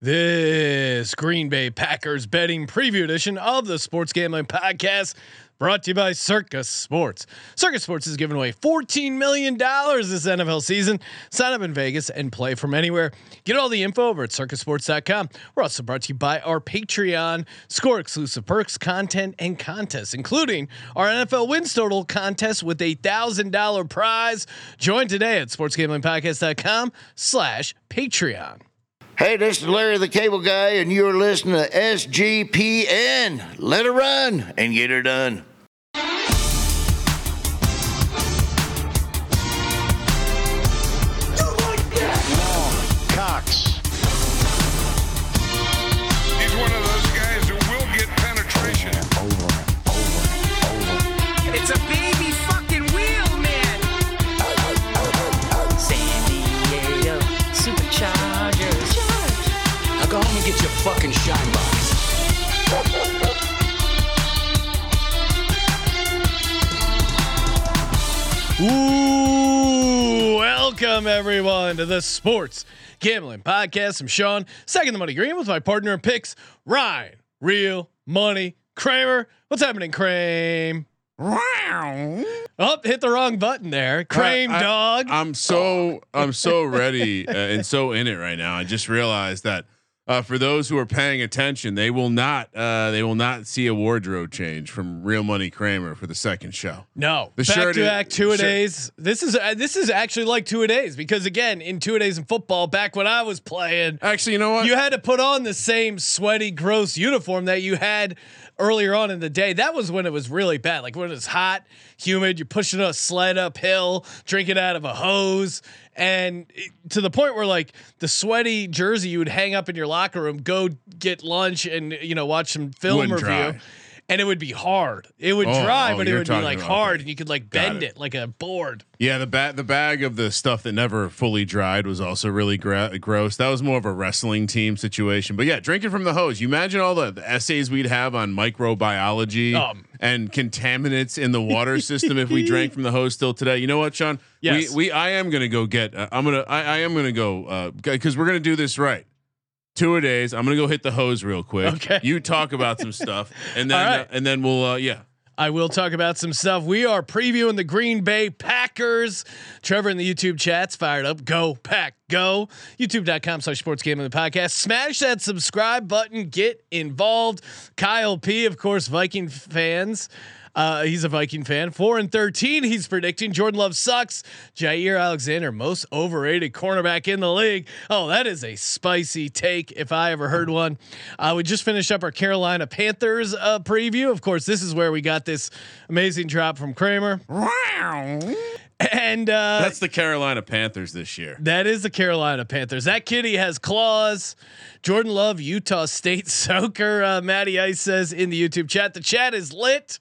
This Green Bay Packers betting preview edition of the Sports Gambling Podcast brought to you by Circa Sports. Circa Sports is giving away $14 million this NFL season. Sign up in Vegas and play from anywhere. Get all the info over at circasports.com. We're also brought to you by our Patreon. Score exclusive perks, content, and contests, including our NFL wins total contest with a $1,000 prize. Join today at sportsgamblingpodcast.com slash Patreon. Hey, this is Larry the Cable Guy, and you're listening to SGPN. Let her run and get her done. Welcome everyone to the Sports Gambling Podcast. I'm Sean, second the money green with my partner in picks, Ryan, real money Kramer. What's happening, Kramer? Oh, hit the wrong button there, Kramer I- I- dog. I'm so I'm so ready uh, and so in it right now. I just realized that uh, for those who are paying attention, they will not uh, they will not see a wardrobe change from Real Money Kramer for the second show. no, the back shirt to back two a days. This is uh, this is actually like two a days because again, in two a days in football, back when I was playing, Actually, you know what? you had to put on the same sweaty, gross uniform that you had earlier on in the day. That was when it was really bad. Like when it was hot, humid, you're pushing a sled uphill, drinking out of a hose. And it- to the point where like the sweaty jersey you would hang up in your locker room, go get lunch and you know watch some film Wouldn't review. dry. And it would be hard. It would Oh, dry, oh, but it would be like hard, okay. and you could like bend it. it. like a board. yeah, the bag the bag of the stuff that never fully dried was also really gra- gross. That was more of a wrestling team situation. But yeah, drinking from the hose. You imagine all the, the essays we'd have on microbiology Um. and contaminants in the water system if we drank from the hose still today. You know what, Sean? Yes. We we I am gonna go get. Uh, I'm gonna I, I am gonna go because we're gonna do this right. Two a days. I'm gonna go hit the hose real quick. Okay. You talk about some stuff, and then right. uh, and then we'll uh, yeah. I will talk about some stuff. We are previewing the Green Bay Packers. Trevor in the YouTube chat's fired up. Go pack, go. YouTube.com slash sports gambling podcast. Smash that subscribe button. Get involved. Kyle P, of course, Viking fans. Uh, he's a Viking fan. Four and thirteen. He's predicting Jordan Love sucks. Jaire Alexander, most overrated cornerback in the league. Oh, that is a spicy take if I ever heard one. Uh, we just finished up our Carolina Panthers uh, preview. Of course, this is where we got this amazing drop from Kramer. And uh, That's the Carolina Panthers this year. that is the Carolina Panthers. That kitty has claws. Jordan Love, Utah State soaker. Uh, Matty Ice says in the YouTube chat. The chat is lit.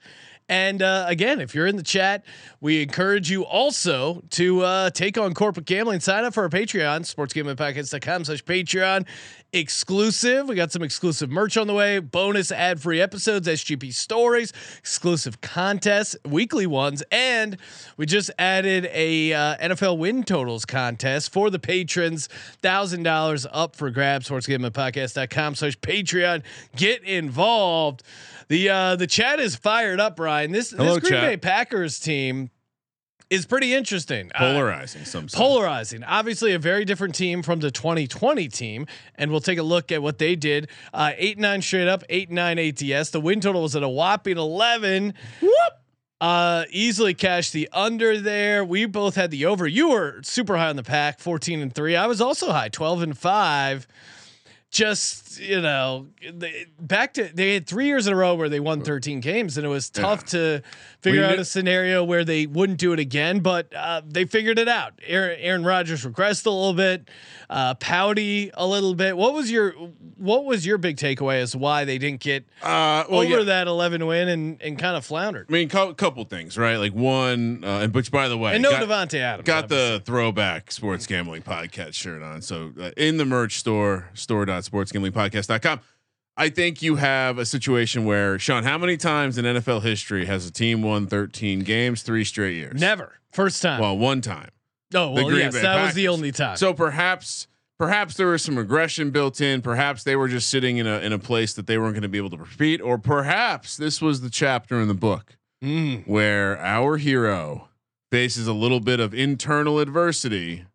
And uh, again, if you're in the chat, we encourage you also to uh, take on corporate gambling. Sign up for our Patreon, sportsgamblingpodcast.com slash Patreon. Exclusive. We got some exclusive merch on the way, bonus ad free episodes, SGP stories, exclusive contests, weekly ones. And we just added a uh, NFL win totals contest for the patrons. $1,000 up for grabs. Sportsgamblingpodcast.com slash Patreon. Get involved. The uh, the chat is fired up, Ryan. This, Hello, this Green chat. Bay Packers team is pretty interesting. Uh, Polarizing some. say. polarizing. Obviously, a very different team from the 2020 team, and we'll take a look at what they did. Uh, eight nine straight up, eight nine ATS. The win total was at a whopping 11. Whoop. Uh, easily cashed the under there. We both had the over. You were super high on the pack, 14 and three. I was also high, 12 and five. Just you know, they, back to they had three years in a row where they won 13 games, and it was tough to figure We out kn- a scenario where they wouldn't do it again. But uh, they figured it out. Aaron, Aaron Rodgers regressed a little bit, uh, pouty a little bit. What was your what was your big takeaway as why they didn't get Uh, well, over yeah. that 11 win and and kind of floundered? I mean, cou- couple things, right? Like one, uh, and which by the way, And no got, Davante Adams. got obviously. the throwback sports gambling podcast shirt on. So uh, in the merch store, store.sportsgamblingpodcast.com. I think you have a situation where Sean, how many times in NFL history has a team won 13 games three straight years? never first time. Well, one time. oh well, yes, Bay that was the only time. So perhaps perhaps there was some aggression built in. Perhaps they were just sitting in a in a place that they weren't going to be able to repeat, or perhaps this was the chapter in the book Mm. where our hero faces a little bit of internal adversity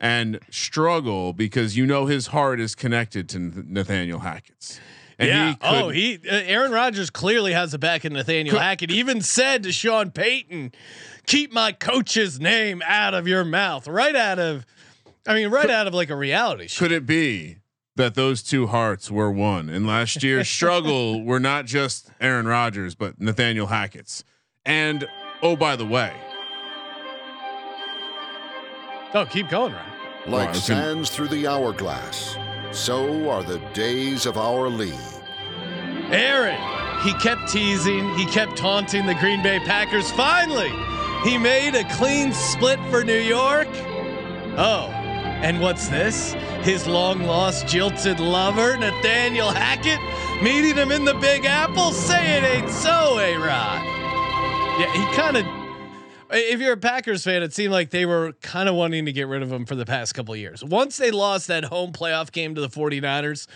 and struggle because you know his heart is connected to Nathaniel Hackett's. And yeah. he could, oh, he uh, Aaron Rodgers clearly has the back of Nathaniel Could- Hackett. Even said to Sean Payton, "Keep my coach's name out of your mouth." Right out of, I mean, right out of like a reality show. could it be that those two hearts were one and last year's struggle were not just Aaron Rodgers but Nathaniel Hackett's. And oh by the way, Oh, keep going, Ryan. Like I was gonna- sands through the hourglass, so are the days of our league. Aaron, he kept teasing, he kept taunting the Green Bay Packers. Finally, he made a clean split for New York. Oh, and what's this? His long lost jilted lover, Nathaniel Hackett, meeting him in the Big Apple. Say it ain't so, A Rod. Yeah, he kind of. If you're a Packers fan, it seemed like they were kind of wanting to get rid of him for the past couple years. Once they lost that home playoff game to the 49ers,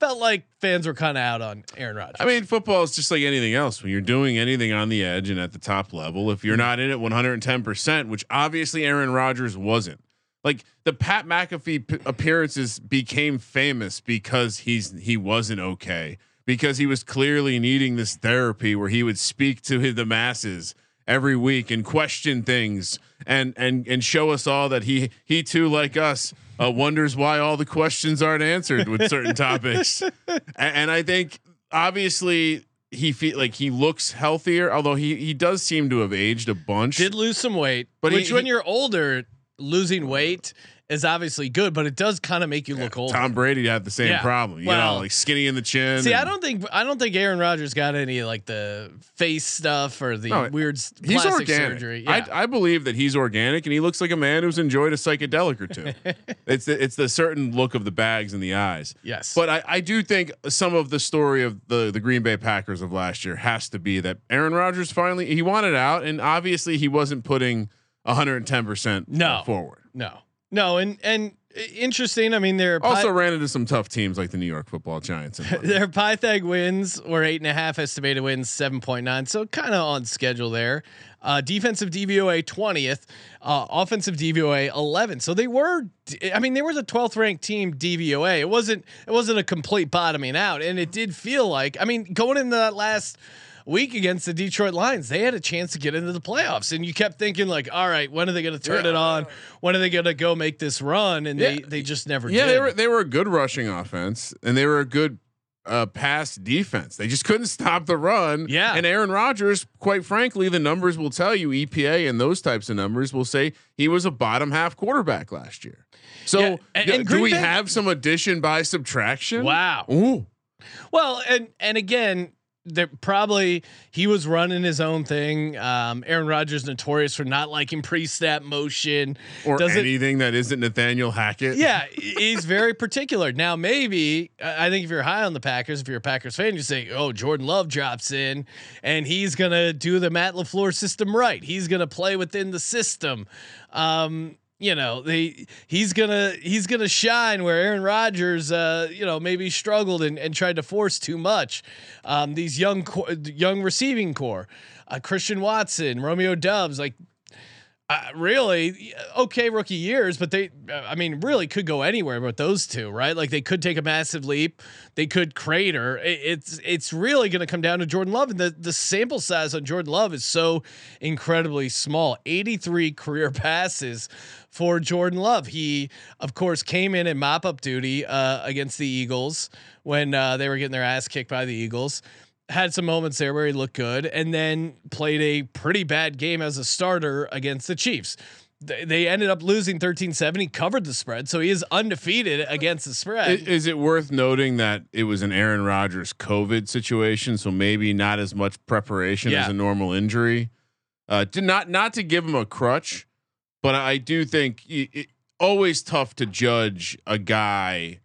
felt like fans were kind of out on Aaron Rodgers. I mean, football is just like anything else. When you're doing anything on the edge and at the top level, if you're not in it 110%, which obviously Aaron Rodgers wasn't. Like the Pat McAfee p- appearances became famous because he's he wasn't okay because he was clearly needing this therapy where he would speak to his, the masses every week and question things and and and show us all that he he too like us uh, wonders why all the questions aren't answered with certain topics. And, and I think obviously he feel like he looks healthier although he he does seem to have aged a bunch. Did lose some weight, But he- which when he- you're older, losing weight is obviously good, but it does kind of make you look old. Tom Brady had the same Yeah. problem you Well, know like skinny in the chin See, I don't think I don't think Aaron Rodgers got any like the face stuff or the No, weird He's plastic organic. surgery. Yeah. I, I believe that he's organic, and he looks like a man who's enjoyed a psychedelic or two. it's the, it's the certain look of the bags and the eyes. yes, But I, I do think some of the story of the the Green Bay Packers of last year has to be that Aaron Rodgers finally he wanted out, and obviously he wasn't putting 110 percent No. forward. no, no, and and uh, interesting. I mean, they're Also ran into some tough teams like the New York Football Giants. Their Pythag wins were eight and a half, estimated wins seven point nine, so kind of on schedule there. Uh, defensive DVOA twentieth, uh, offensive DVOA eleven. So they were, I mean, they were the twelfth ranked team DVOA. It wasn't, it wasn't a complete bottoming out, and it did feel like, I mean, going into that last week against the Detroit Lions, they had a chance to get into the playoffs, and you kept thinking like, all right, when are they going to turn it on? When are they going to go make this run? And they Yeah. they just never yeah, did. they were they were a good rushing offense, and they were a good uh, pass defense. They just couldn't stop the run. Yeah. and Aaron Rodgers, quite frankly, the numbers will tell you EPA and those types of numbers will say he was a bottom half quarterback last year. So Yeah, and- do- and do Green we Bay- have some addition by subtraction? Wow. Ooh. Well, and and again, there probably he was running his own thing. Um, Aaron Rodgers notorious for not liking pre-snap motion Or Does it- anything that isn't Nathaniel Hackett. Yeah, he's very particular. Now, maybe I I think if you're high on the Packers, if you're a Packers fan, you say, "Oh, Jordan Love drops in, and he's gonna do the Matt Lafleur system right. He's gonna play within the system." Um, you know, they he's gonna he's gonna shine where Aaron Rodgers, uh, you know, maybe struggled and, and tried to force too much. Um, these young young receiving core, uh, Christian Watson, Romeo Doubs, like uh, really okay rookie years, but they, uh, I mean, really could go anywhere with those two, right? Like they could take a massive leap, they could crater. It, it's it's really going to come down to Jordan Love, and the the sample size on Jordan Love is so incredibly small. Eighty three career passes for Jordan Love. He, of course, came in in mop up duty uh, against the Eagles when uh, they were getting their ass kicked by the Eagles had some moments there where he looked good and then played a pretty bad game as a starter against the Chiefs. They, they ended up losing 13-7. He covered the spread, so he is undefeated against the spread. Is it worth noting that it was an Aaron Rodgers COVID situation, so maybe not as much preparation Yeah. as a normal injury? Uh, to not not to give him a crutch, but I do think it, it, always tough to judge a guy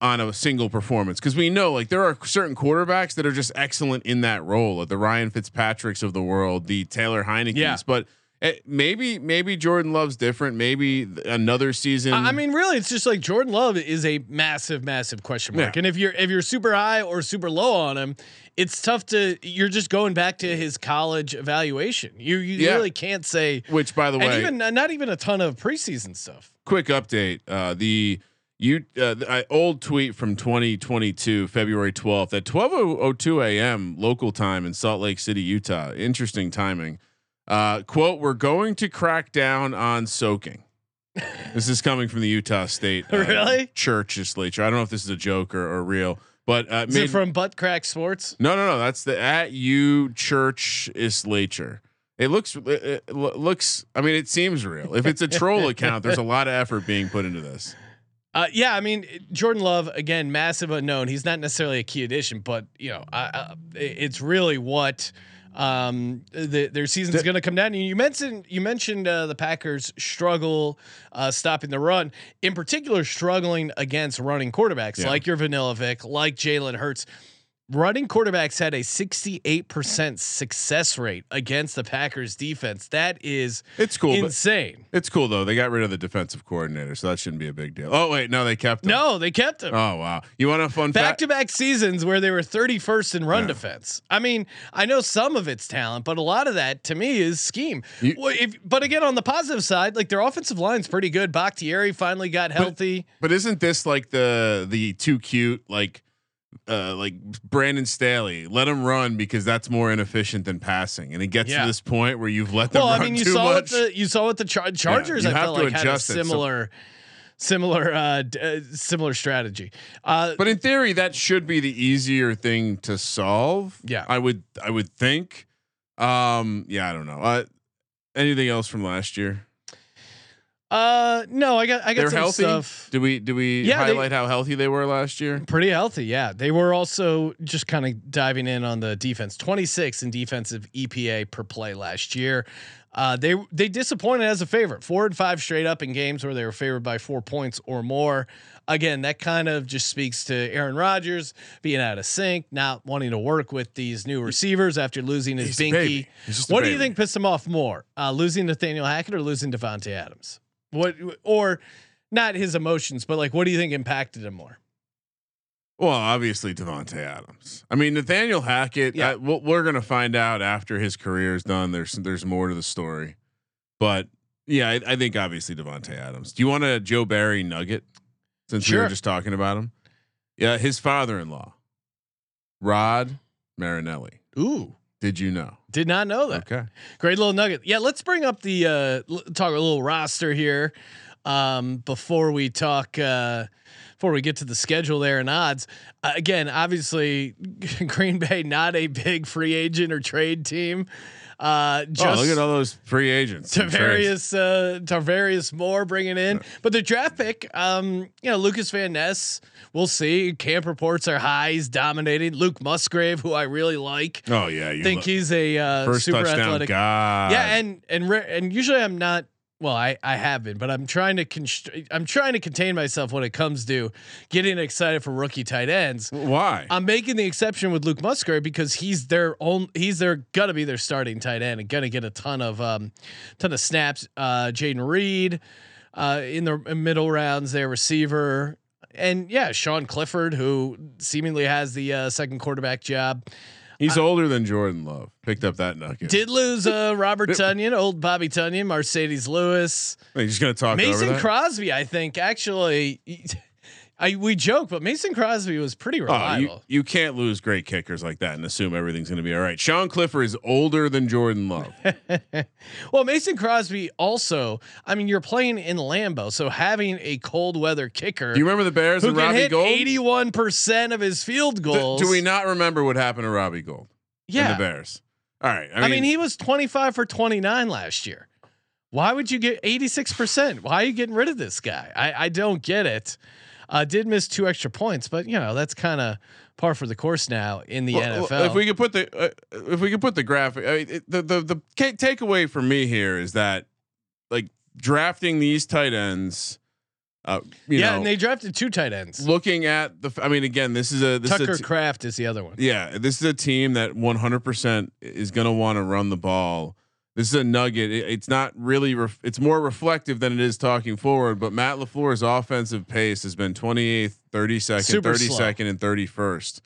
on a single performance because we know like there are certain quarterbacks that are just excellent in that role, like the Ryan Fitzpatricks of the world, the Taylor Heinicke's, Yeah. but Eh, maybe maybe Jordan Love's different. Maybe th- another season. I mean, really, it's just like Jordan Love is a massive, massive question mark. Yeah. And if you're if you're super high or super low on him, it's tough to. You're just going back to his college evaluation. You you Yeah. really can't say. which by the And way, even not even a ton of preseason stuff. quick update. Uh, the you uh, the, uh, old tweet from 2022, February 12th at 12:02 a.m. local time in Salt Lake City, Utah. Interesting timing. Uh, quote: We're going to crack down on soaking. this is coming from the Utah State uh, Really? Church legislature. I don't know if this is a joke or, or real, but uh, Is made- it from Butt Crack Sports? no, no, no. That's the at you church legislature. It looks it looks. I mean, it seems real. If it's a troll account, there's a lot of effort being put into this. Uh, yeah, I mean Jordan Love again, massive unknown. He's not necessarily a key addition, but you know, I, I, it's really what um, the, their season's going to come down. You mentioned you mentioned uh, the Packers struggle uh, stopping the run, in particular, struggling against running quarterbacks Yeah. like your Vanilla Vic, like Jalen Hurts. Running quarterbacks had a 68% success rate against the Packers defense. That is It's cool, insane. it's cool though. They got rid of the defensive coordinator, so that shouldn't be a big deal. Oh wait, no, they kept him. No, they kept him. Oh wow. You want a fun back to back seasons where they were 31st in run Yeah. defense. I mean, I know some of it's talent, but a lot of that to me is scheme. You- well, if, but again, on the positive side, like their offensive line's pretty good. Bakhtiari finally got healthy. But isn't this like the the too cute like uh like Brandon Staley? Let him run because that's more inefficient than passing, and it gets Yeah. to this point where you've let them well, I mean, you saw what the you saw what the Char- Chargers. you I felt like had a adjust it, so- similar, similar, uh, d- uh, similar strategy. Uh, But in theory, that should be the easier thing to solve. Yeah. I would. I would think. Um. Yeah. I don't know. Uh, anything else from last year? Uh, no, I got I got They're some healthy. stuff. Do we? Do we Yeah, they- highlight how healthy they were last year? Pretty healthy, yeah. They were also just kind of diving in on the defense. 26 in defensive EPA per play last year. Uh, they they disappointed as a favorite. Four and five straight up in games where they were favored by four points or more. Again, that kind of just speaks to Aaron Rodgers being out of sync, not wanting to work with these new receivers after losing his He's binky. baby. He's just a What do you think pissed him off more, uh, losing Nathaniel Hackett or losing Davante Adams? What or not his emotions, but like what do you think impacted him more? Well, obviously Davante Adams. I mean Nathaniel Hackett. Yeah. I, we're gonna find out after his career is done. There's there's more to the story, but yeah, I, I think obviously Davante Adams. Do you want a Joe Barry nugget? Since we were just talking about him, yeah, his father-in-law, Rod Marinelli. Ooh, Did you know? Did not know that. Okay. Great little nugget. Yeah, let's bring up the uh talk a little roster here um before we talk uh before we get to the schedule there and odds. Uh, again, obviously Green Bay not a big free agent or trade team. Uh just oh, look at all those free agents. Tarvarius uh Tarvarius Moore bringing in. But the draft pick, um, you know, Lucas Van Ness, we'll see. Camp reports are high. He's dominating. Luke Musgrave, who I really like. Oh yeah, you think look- he's a uh, first super touchdown athletic. guy. Yeah, and and re- and usually I'm not. Well, I I have been, but I'm trying to constr- I'm trying to contain myself when it comes to getting excited for rookie tight ends. why? I'm making the exception with Luke Musgrave because he's their own. He's their gonna be their starting tight end and gonna get a ton of um, ton of snaps. Uh, Jayden Reed, uh, in the middle rounds, their receiver, and yeah, Sean Clifford, who seemingly has the uh, second quarterback job. He's older than Jordan Love. Picked up that nugget. Did lose uh, Robert Tonyan, old Bobby Tonyan, Marcedes Lewis, He's gonna talk over Mason? Crosby. I think actually, I we joke, but Mason Crosby was pretty Oh, you, reliable. you can't lose great kickers like that and assume everything's going to be all right. Sean Clifford is older than Jordan Love. well, Mason Crosby also. I mean, you're playing in Lambeau, so having a cold weather kicker Do you remember the Bears and Robbie hit Gould? 81 percent of his field goals. do we not remember what happened to Robbie Gould? Yeah, the Bears. All right. I I mean, mean, he was 25 for 29 last year. Why would you get 86%? Why are you getting rid of this guy? I, I don't get it. Uh, did miss two extra points, but you know that's kind of par for the course now in the well, NFL. If we could put the uh, if we could put the graphic, I mean, it, the the the takeaway for me here is that like drafting these tight ends, uh, you yeah, know, and they drafted two tight ends. looking at the. I mean, again, this is a this Tucker is a t- Kraft is the other one. Yeah, this is a team that 100% is going to want to run the ball. This is a nugget. It- it's not really. Ref, it's more reflective than it is talking forward. But Matt Lafleur's offensive pace has been 28th, 32nd, Super 32nd, and 31st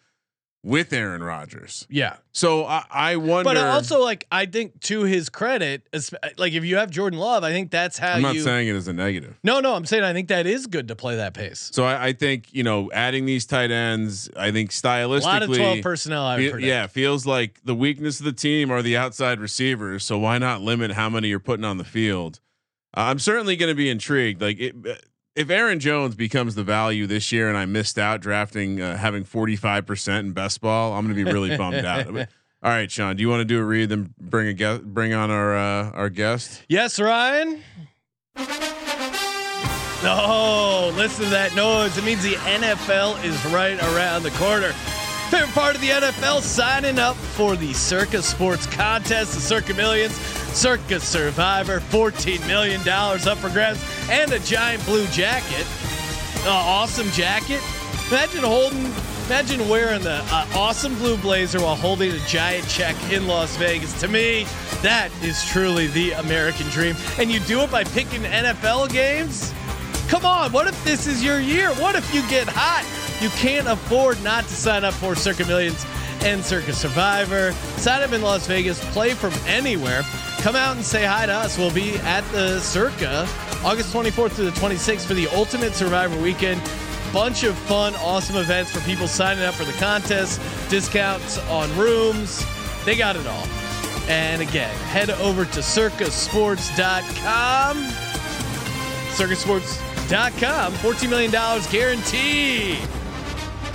with Aaron Rodgers. Yeah. So I, I wonder. But also, like, I think to his credit, like if you have Jordan Love, I think that's how I'm not you. saying it as a negative. no, no, I'm saying I think that is good to play that pace. So I, I think you know adding these tight ends. I think stylistically, A lot of 12 personnel. I yeah, feels like the weakness of the team are the outside receivers. So why not limit how many you're putting on the field? I'm certainly going to be intrigued. Like it, if Aaron Jones becomes the value this year, and I missed out drafting uh, having 45 percent in best ball, I'm going to be really bummed out. All right, Sean, do you want to do a read? Then bring a guest, bring on our uh, our guest. Yes, Ryan. No, listen to that noise. It means the NFL is right around the corner. Favorite part of the NFL signing up for the Circa Sports Contest, the Circa Millions, Circa Survivor, $14 million up for grabs, and a giant blue jacket. Uh, awesome jacket. Imagine holding, imagine wearing the uh, awesome blue blazer while holding a giant check in Las Vegas. To me, that is truly the American dream. And you do it by picking NFL games? Come on, what if this is your year? What if you get hot? You can't afford not to sign up for Circa Millions and Circa Survivor. Sign up in Las Vegas, play from anywhere. Come out and say hi to us. We'll be at the Circa August 24th through the 26th for the Ultimate Survivor Weekend. Bunch of fun, awesome events for people signing up for the contest, discounts on rooms. They got it all. And again, head over to circasports.com. Circusports.com. $14 million guaranteed.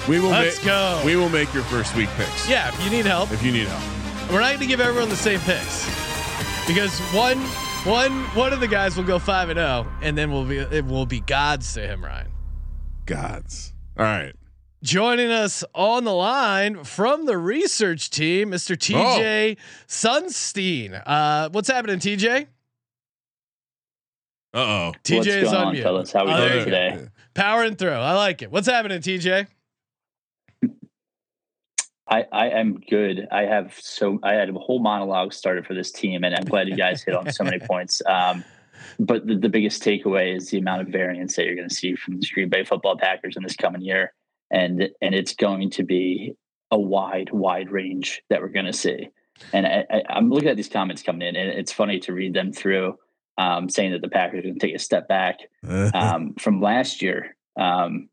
We will. Let's make, go. We will make your first week picks. Yeah, if you need help. If you need help. We're not going to give everyone the same picks because one, one, one of the guys will go five and zero, and then we'll be it will be gods to him, Ryan. Gods. All right. Joining us on the line from the research team, Mr. TJ Sunstein. Uh, what's happening, TJ? Uh oh. TJ What's is going on on, mute. fellas? How we Oh, doing today? Power and throw. I like it. What's happening, TJ? I, I am good. I have so I had a whole monologue started for this team, and I'm glad you guys hit on so many points. Um, but the, the biggest takeaway is the amount of variance that you're going to see from the Green Bay Football Packers in this coming year, and and it's going to be a wide, wide range that we're going to see. And I, I, I'm looking at these comments coming in, and it's funny to read them through, um, saying that the Packers are going to take a step back um, from last year um,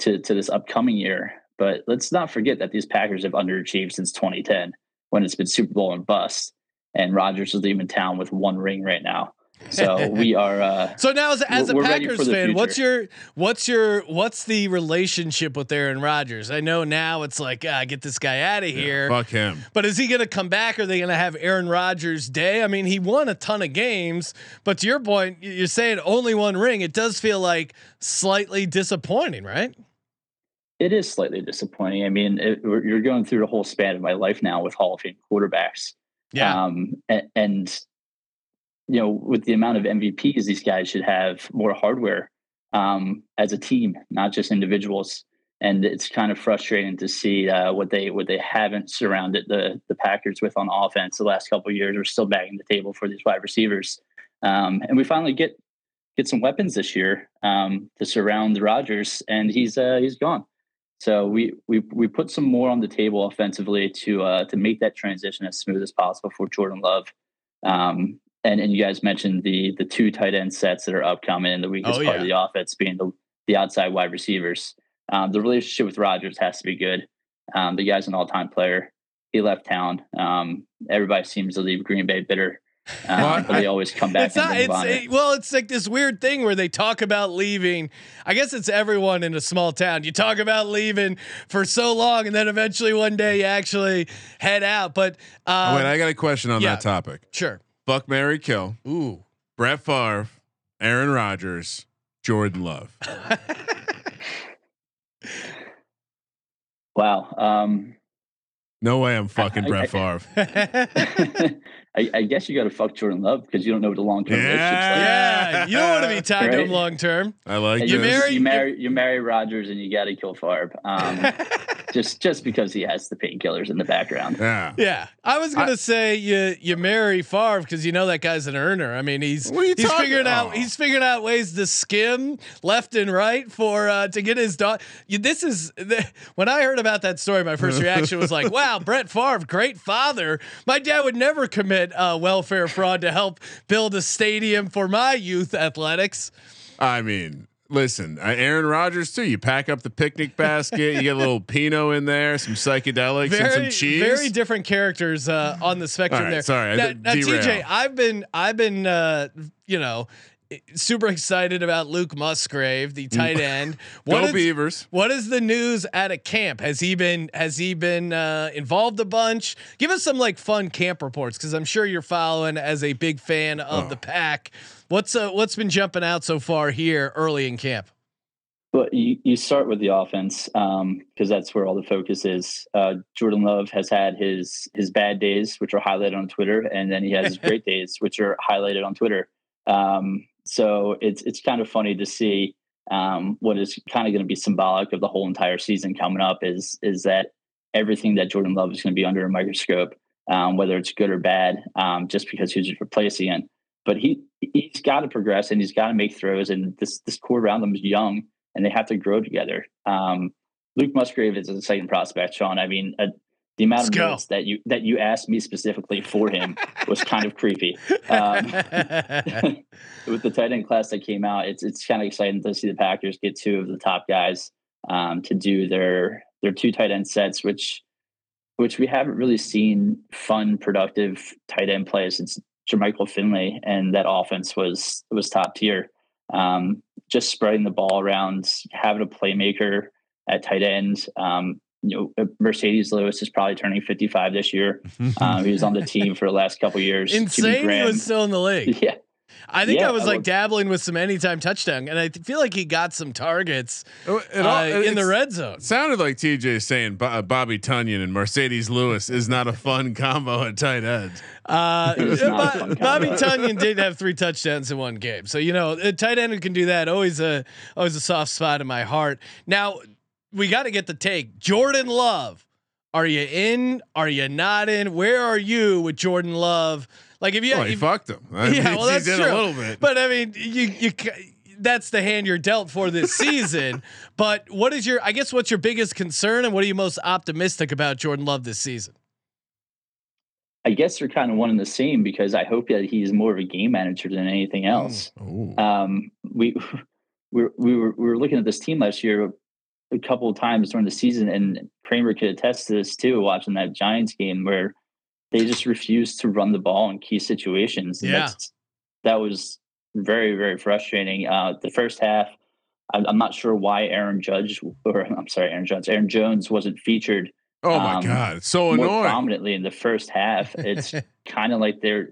to to this upcoming year. But let's not forget that these Packers have underachieved since 2010, when it's been Super Bowl and bust. And Rodgers is leaving town with one ring right now. So we are. Uh, So now, as, as a Packers for the fan, what's your what's your what's the relationship with Aaron Rodgers? I know now it's like ah, get this guy out of here. Fuck him. But is he going to come back? Are they going to have Aaron Rodgers day? I mean, he won a ton of games, but to your point, you're saying only one ring. It does feel like slightly disappointing, right? It is slightly disappointing. I mean, it, you're going through the whole span of my life now with Hall of Fame quarterbacks. Um, and, and you know, with the amount of MVPs, these guys should have more hardware um, as a team, not just individuals. And it's kind of frustrating to see uh, what they what they haven't surrounded the the Packers with on offense the last couple of years. We're still banging the table for these wide receivers, um, and we finally get get some weapons this year um, to surround Rodgers, and he's uh, he's gone. So we we we put some more on the table offensively to uh, to make that transition as smooth as possible for Jordan Love. Um, and and you guys mentioned the the two tight end sets that are upcoming, and the weakest Oh, part yeah. of the offense being the the outside wide receivers. Um, the relationship with Rodgers has to be good. Um, the guy's an all time player. He left town. Um, everybody seems to leave Green Bay bitter, um, Well, but they always come back. It's not. It's it. it- well, it's like this weird thing where they talk about leaving. I guess it's everyone in a small town. You talk about leaving for so long, and then eventually one day you actually head out. But um, Wait, I got a question on yeah. that topic. sure. Buck Mary Kill. Ooh. Brett Favre, Aaron Rodgers, Jordan Love. Wow. Um, No way I'm fucking I- Brett I- Favre. I, I guess you got to fuck Jordan Love because you don't know what the long term yeah, yeah you don't want to be tied to him Right. long term. I like. You marry- you marry you marry Rodgers and you got to kill Favre. Um, just just because he has the painkillers in the background. Yeah. Yeah, I was gonna say you you marry Favre because you know that guy's an earner. I mean, he's What are you he's talking- figuring out Oh. he's figuring out ways to skim left and right for uh, to get his dog. This is the, when I heard about that story. My first reaction was like, "Wow, Brett Favre, great father." My dad would never commit uh, welfare fraud to help build a stadium for my youth athletics. I mean, listen, uh, Aaron Rodgers too. You pack up the picnic basket, you get a little Pinot in there, some psychedelics, and some cheese. very different characters uh, on the spectrum right, there. sorry, now, now. TJ, I've been I've been uh, you know super excited about Luke Musgrave, the tight end. Go What is- Beavers. what is the news at a camp? Has he been has he been uh, involved a bunch? Give us some like fun camp reports because I'm sure you're following as a big fan of Oh. the pack. What's uh, what's been jumping out so far here early in camp? But you, you start with the offense because that's where all the focus is. Uh, Jordan Love has had his his bad days, which are highlighted on Twitter, and then he has his great days, which are highlighted on Twitter. Um, so it's it's kind of funny to see um, what is kind of going to be symbolic of the whole entire season coming up is is that everything that Jordan Love is going to be under a microscope, um, whether it's good or bad, um, just because he's replacing it. But he he's got to progress and he's got to make throws, and this this core around them is young and they have to grow together. Um, Luke Musgrave is an exciting prospect, Sean. I mean, uh, the amount Let's of minutes that you that you asked me specifically for him was kind of creepy. Um, with the tight end class that came out, it's it's kind of exciting to see the Packers get two of the top guys um, to do their their two tight end sets, which which we haven't really seen fun, productive tight end play since Jermichael Finley, and that offense was was top tier. Um, just spreading the ball around, having a playmaker at tight end. Um, you know, Marcedes Lewis is probably turning 55 this year. Um, he was on the team for the last couple years. Insane he was still in the league. yeah, I think Yeah, I was I like would- dabbling with some anytime touchdown, and I th- feel like he got some targets It uh, all- in the red zone. Sounded like TJ saying Bo- uh, Bobby Tonyan and Marcedes Lewis is not a fun combo at tight end. Uh, It was not Bo- Bobby combo. Tonyan did have three touchdowns in one game, so you know a tight end who can do that always a always a soft spot in my heart. Now we got to get the take. Jordan Love, are you in? Are you not in? Where are you with Jordan Love? Like if you, well, he fucked him. I yeah, mean, well that's he's in true. a little bit. but I mean you you that's the hand you're dealt for this season. but what is your? I guess what's your biggest concern, and what are you most optimistic about Jordan Love this season? I guess they're kind of one and the same because I hope that he's more of a game manager than anything else. Ooh. Um, we we we were we were looking at this team last year a couple of times during the season, and Kramer could attest to this too. Watching that Giants game where they just refused to run the ball in key situations. And Yeah. that's, that was very very frustrating. Uh, the first half, I'm, I'm not sure why Aaron Judge or I'm sorry, Aaron Jones, Aaron Jones wasn't featured Oh my um, god, it's so more annoying. prominently in the first half. It's kind of like they're.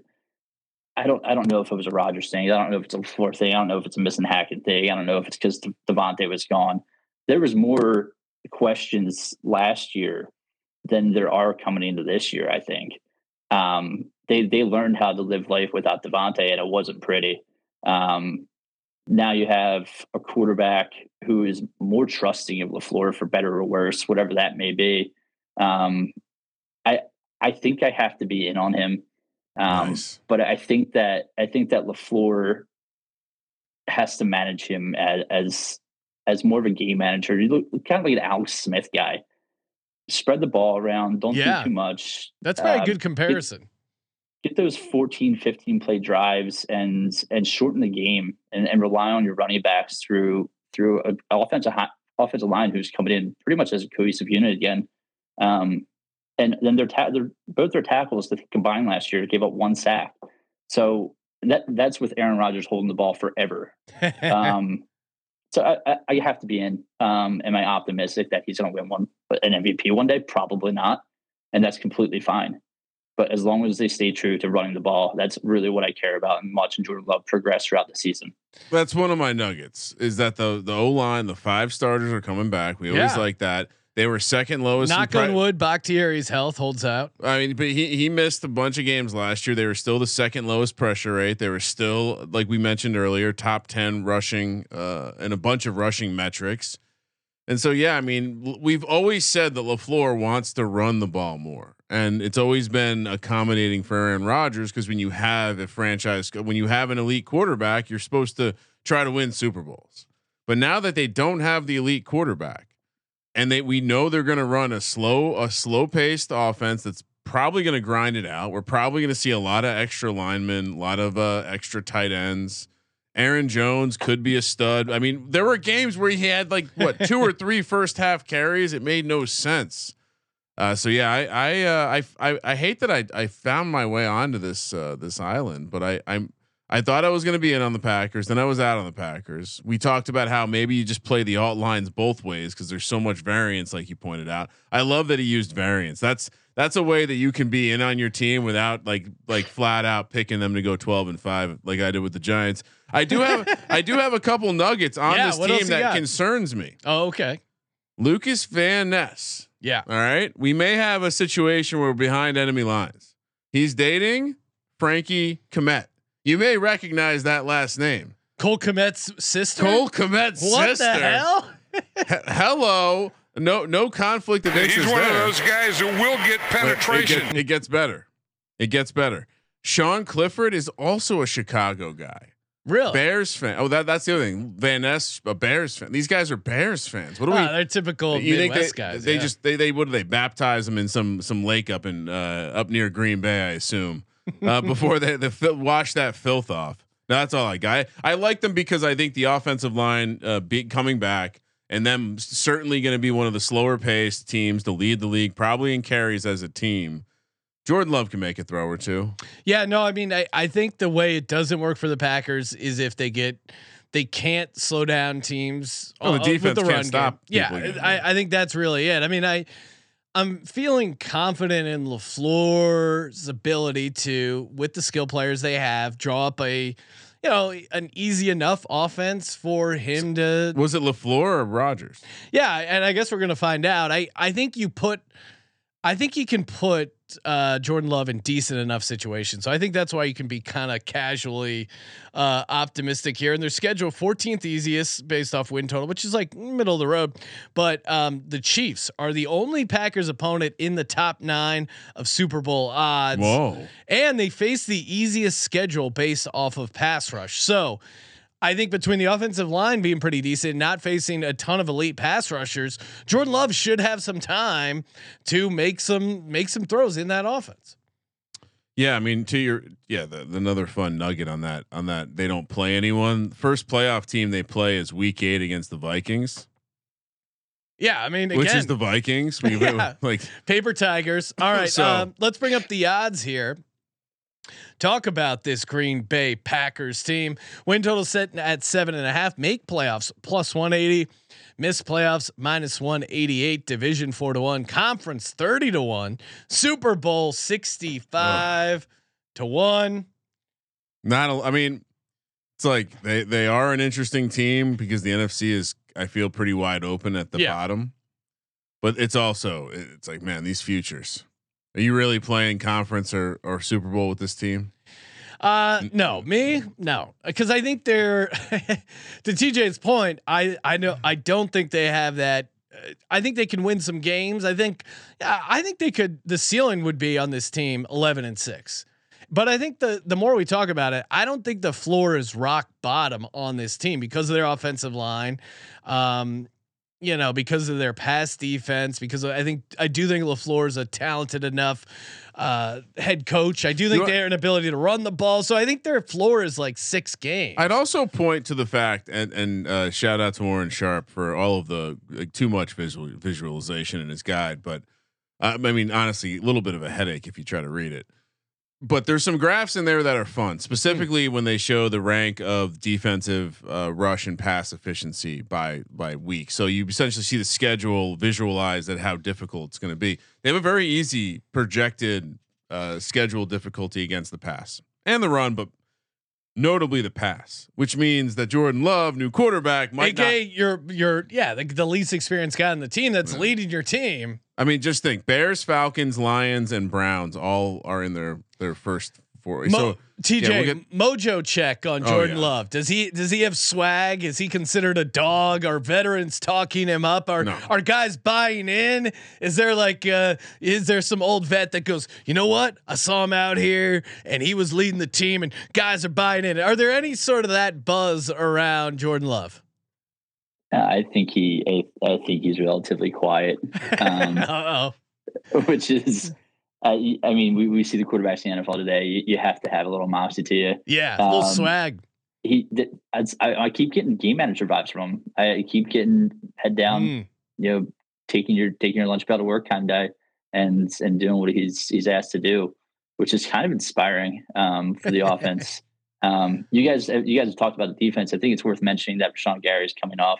I don't. I don't know if it was a Rodgers thing. I don't know if it's a floor thing. I don't know if it's a missing Hackett thing. I don't know if it's because Davante was gone. There was more questions last year than there are coming into this year. I think um, they they learned how to live life without Davante, and it wasn't pretty. Um, now you have a quarterback who is more trusting of Lafleur for better or worse, whatever that may be. Um, I I think I have to be in on him, um, Nice. but I think that I think that Lafleur has to manage him as as as more of a game manager. You look kind of like an Alex Smith guy. Spread the ball around. Don't Yeah. do too much. That's probably a Um, good comparison. get those 14 15 play drives and and shorten the game and, and rely on your running backs through through an offensive offensive line who's coming in pretty much as a cohesive unit again um and then their ta- their both their tackles that combined last year gave up one sack so that that's with Aaron Rodgers holding the ball forever um so I, I, I have to be in um am I optimistic that he's going to win one an MVP one day probably not and that's completely fine but as long as they stay true to running the ball, that's really what I care about and watching Jordan Love progress throughout the season. That's one of my nuggets. Is that the the O line, the five starters are coming back. We always Yeah. like that. They were second lowest. Knock pri- on wood, Bakhtiari's health holds out. I mean, but he he missed a bunch of games last year. They were still the second lowest pressure rate. They were still, like we mentioned earlier, top ten rushing uh, and a bunch of rushing metrics. And so, yeah, I mean, we've always said that Lafleur wants to run the ball more, and it's always been accommodating for Aaron Rodgers because when you have a franchise, when you have an elite quarterback, you're supposed to try to win Super Bowls. But now that they don't have the elite quarterback, and they we know they're going to run a slow, a slow paced offense that's probably going to grind it out. We're probably going to see a lot of extra linemen, a lot of uh, extra tight ends. Aaron Jones could be a stud. I mean, there were games where he had like what two or three first half carries. It made no sense. Uh, so yeah, I I, uh, I I I hate that I I found my way onto this uh, this island, but I I'm I thought I was going to be in on the Packers, then I was out on the Packers. We talked about how maybe you just play the alt lines both ways because there's so much variance, like you pointed out. I love that he used variance. That's that's a way that you can be in on your team without like like flat out picking them to go 12 and 5 like I did with the Giants. I do have I do have a couple nuggets on Yeah, this team that got? concerns me. Oh, okay. Lucas Van Ness. Yeah. All right. We may have a situation where we're behind enemy lines. He's dating Frankie Kmet. You may recognize that last name. Cole Kmet's sister. Cole Kmet's What sister. What the hell? He- hello. No, no conflict of interest. He's one there. of those guys who will get But It, penetration. get- it gets better. It gets better. Sean Clifford is also a Chicago guy. Really? Bears fan. Oh, that that's the other thing. Van Ness, a Bears fan. These guys are Bears fans. What do Ah, we? they're typical you think Midwest they, guys. they yeah. just they they what do they baptize them in some some lake up in uh, up near Green Bay, I assume, uh, before they they fil- wash that filth off. That's all I got. I, I like them because I think the offensive line uh, be coming back and them certainly going to be one of the slower paced teams to lead the league, probably in carries as a team. Jordan Love can make a throw or two. Yeah, no, I mean, I, I think the way it doesn't work for the Packers is if they get they can't slow down teams. Oh, the uh, defense with the can't stop Yeah, I, yeah. I think that's really it. I mean, I I'm feeling confident in Lafleur's ability to, with the skill players they have, draw up a you know an easy enough offense for him to Was it Lafleur or Rodgers? yeah, and I guess we're gonna find out. I I think you put, I think you can put uh, Jordan Love in decent enough situations. So I think that's why you can be kind of casually uh, optimistic here. And their schedule 14th easiest based off win total, which is like middle of the road. But um, the Chiefs are the only Packers opponent in the top nine of Super Bowl odds. Whoa. And they face the easiest schedule based off of pass rush. So I think between the offensive line being pretty decent, not facing a ton of elite pass rushers, Jordan Love should have some time to make some make some throws in that offense. Yeah, I mean, to your yeah, the, the another fun nugget on that on that they don't play anyone. First playoff team they play is Week Eight against the Vikings, Yeah, I mean, again, which is the Vikings. We- Yeah. Like paper tigers. All right, So- um, let's bring up the odds here. Talk about this Green Bay Packers team. Win total set at seven and a half. Make playoffs plus one eighty. Miss playoffs minus one eighty eight. Division four to one. Conference thirty to one. Super Bowl sixty five to one. not. A, I mean, it's like they they are an interesting team because the NFC is I feel pretty wide open at the Yeah. bottom, but it's also it's like man, these futures. Are you really playing conference or or Super Bowl with this team? Uh, no, me, no, because I think they're to TJ's point. I I know I don't think they have that. uh, I think they can win some games. I think I think they could. The ceiling would be on this team eleven and six. But I think the the more we talk about it, I don't think the floor is rock bottom on this team because of their offensive line. Um, you know, because of their pass defense, because I think I do think LaFleur is a talented enough uh, head coach. I do think You- they have an ability to run the ball. So I think their floor is like six games. I'd also point to the fact, and and uh, shout out to Warren Sharp for all of the like, too much visual visualization in his guide. But uh, I mean, honestly, a little bit of a headache if you try to read it. But there's some graphs in there that are fun, specifically when they show the rank of defensive uh, rush and pass efficiency by by week. So you essentially see the schedule visualized at how difficult it's going to be. They have a very easy projected uh, schedule difficulty against the pass and the run, but notably the pass, which means that Jordan Love, new quarterback, might not. AKA you're you're yeah, the, the least experienced guy on the team that's leading your team. I mean, just think: Bears, Falcons, Lions, and Browns all are in their their first four. Mo- so TJ yeah, we'll get- Mojo check on Oh, Jordan yeah. Love. Does he does he have swag? Is he considered a dog? Are veterans talking him up? Are No. are guys buying in? Is there like uh is there some old vet that goes, you know what? I saw him out here and he was leading the team and guys are buying in. Are there any sort of that buzz around Jordan Love? Uh, I think he, I, I think he's relatively quiet, um, Uh oh. which is, uh, I mean, we, we see the quarterbacks in the NFL today. You, you have to have a little moxie to you. Yeah, a little Um, swag. He, I, I keep getting game manager vibes from him. I keep getting head down, Mm. you know, taking your taking your lunch bell to work kind of guy, and and doing what he's he's asked to do, which is kind of inspiring um, for the offense. Um, you guys, you guys have talked about the defense. I think it's worth mentioning that Rashan Gary is coming off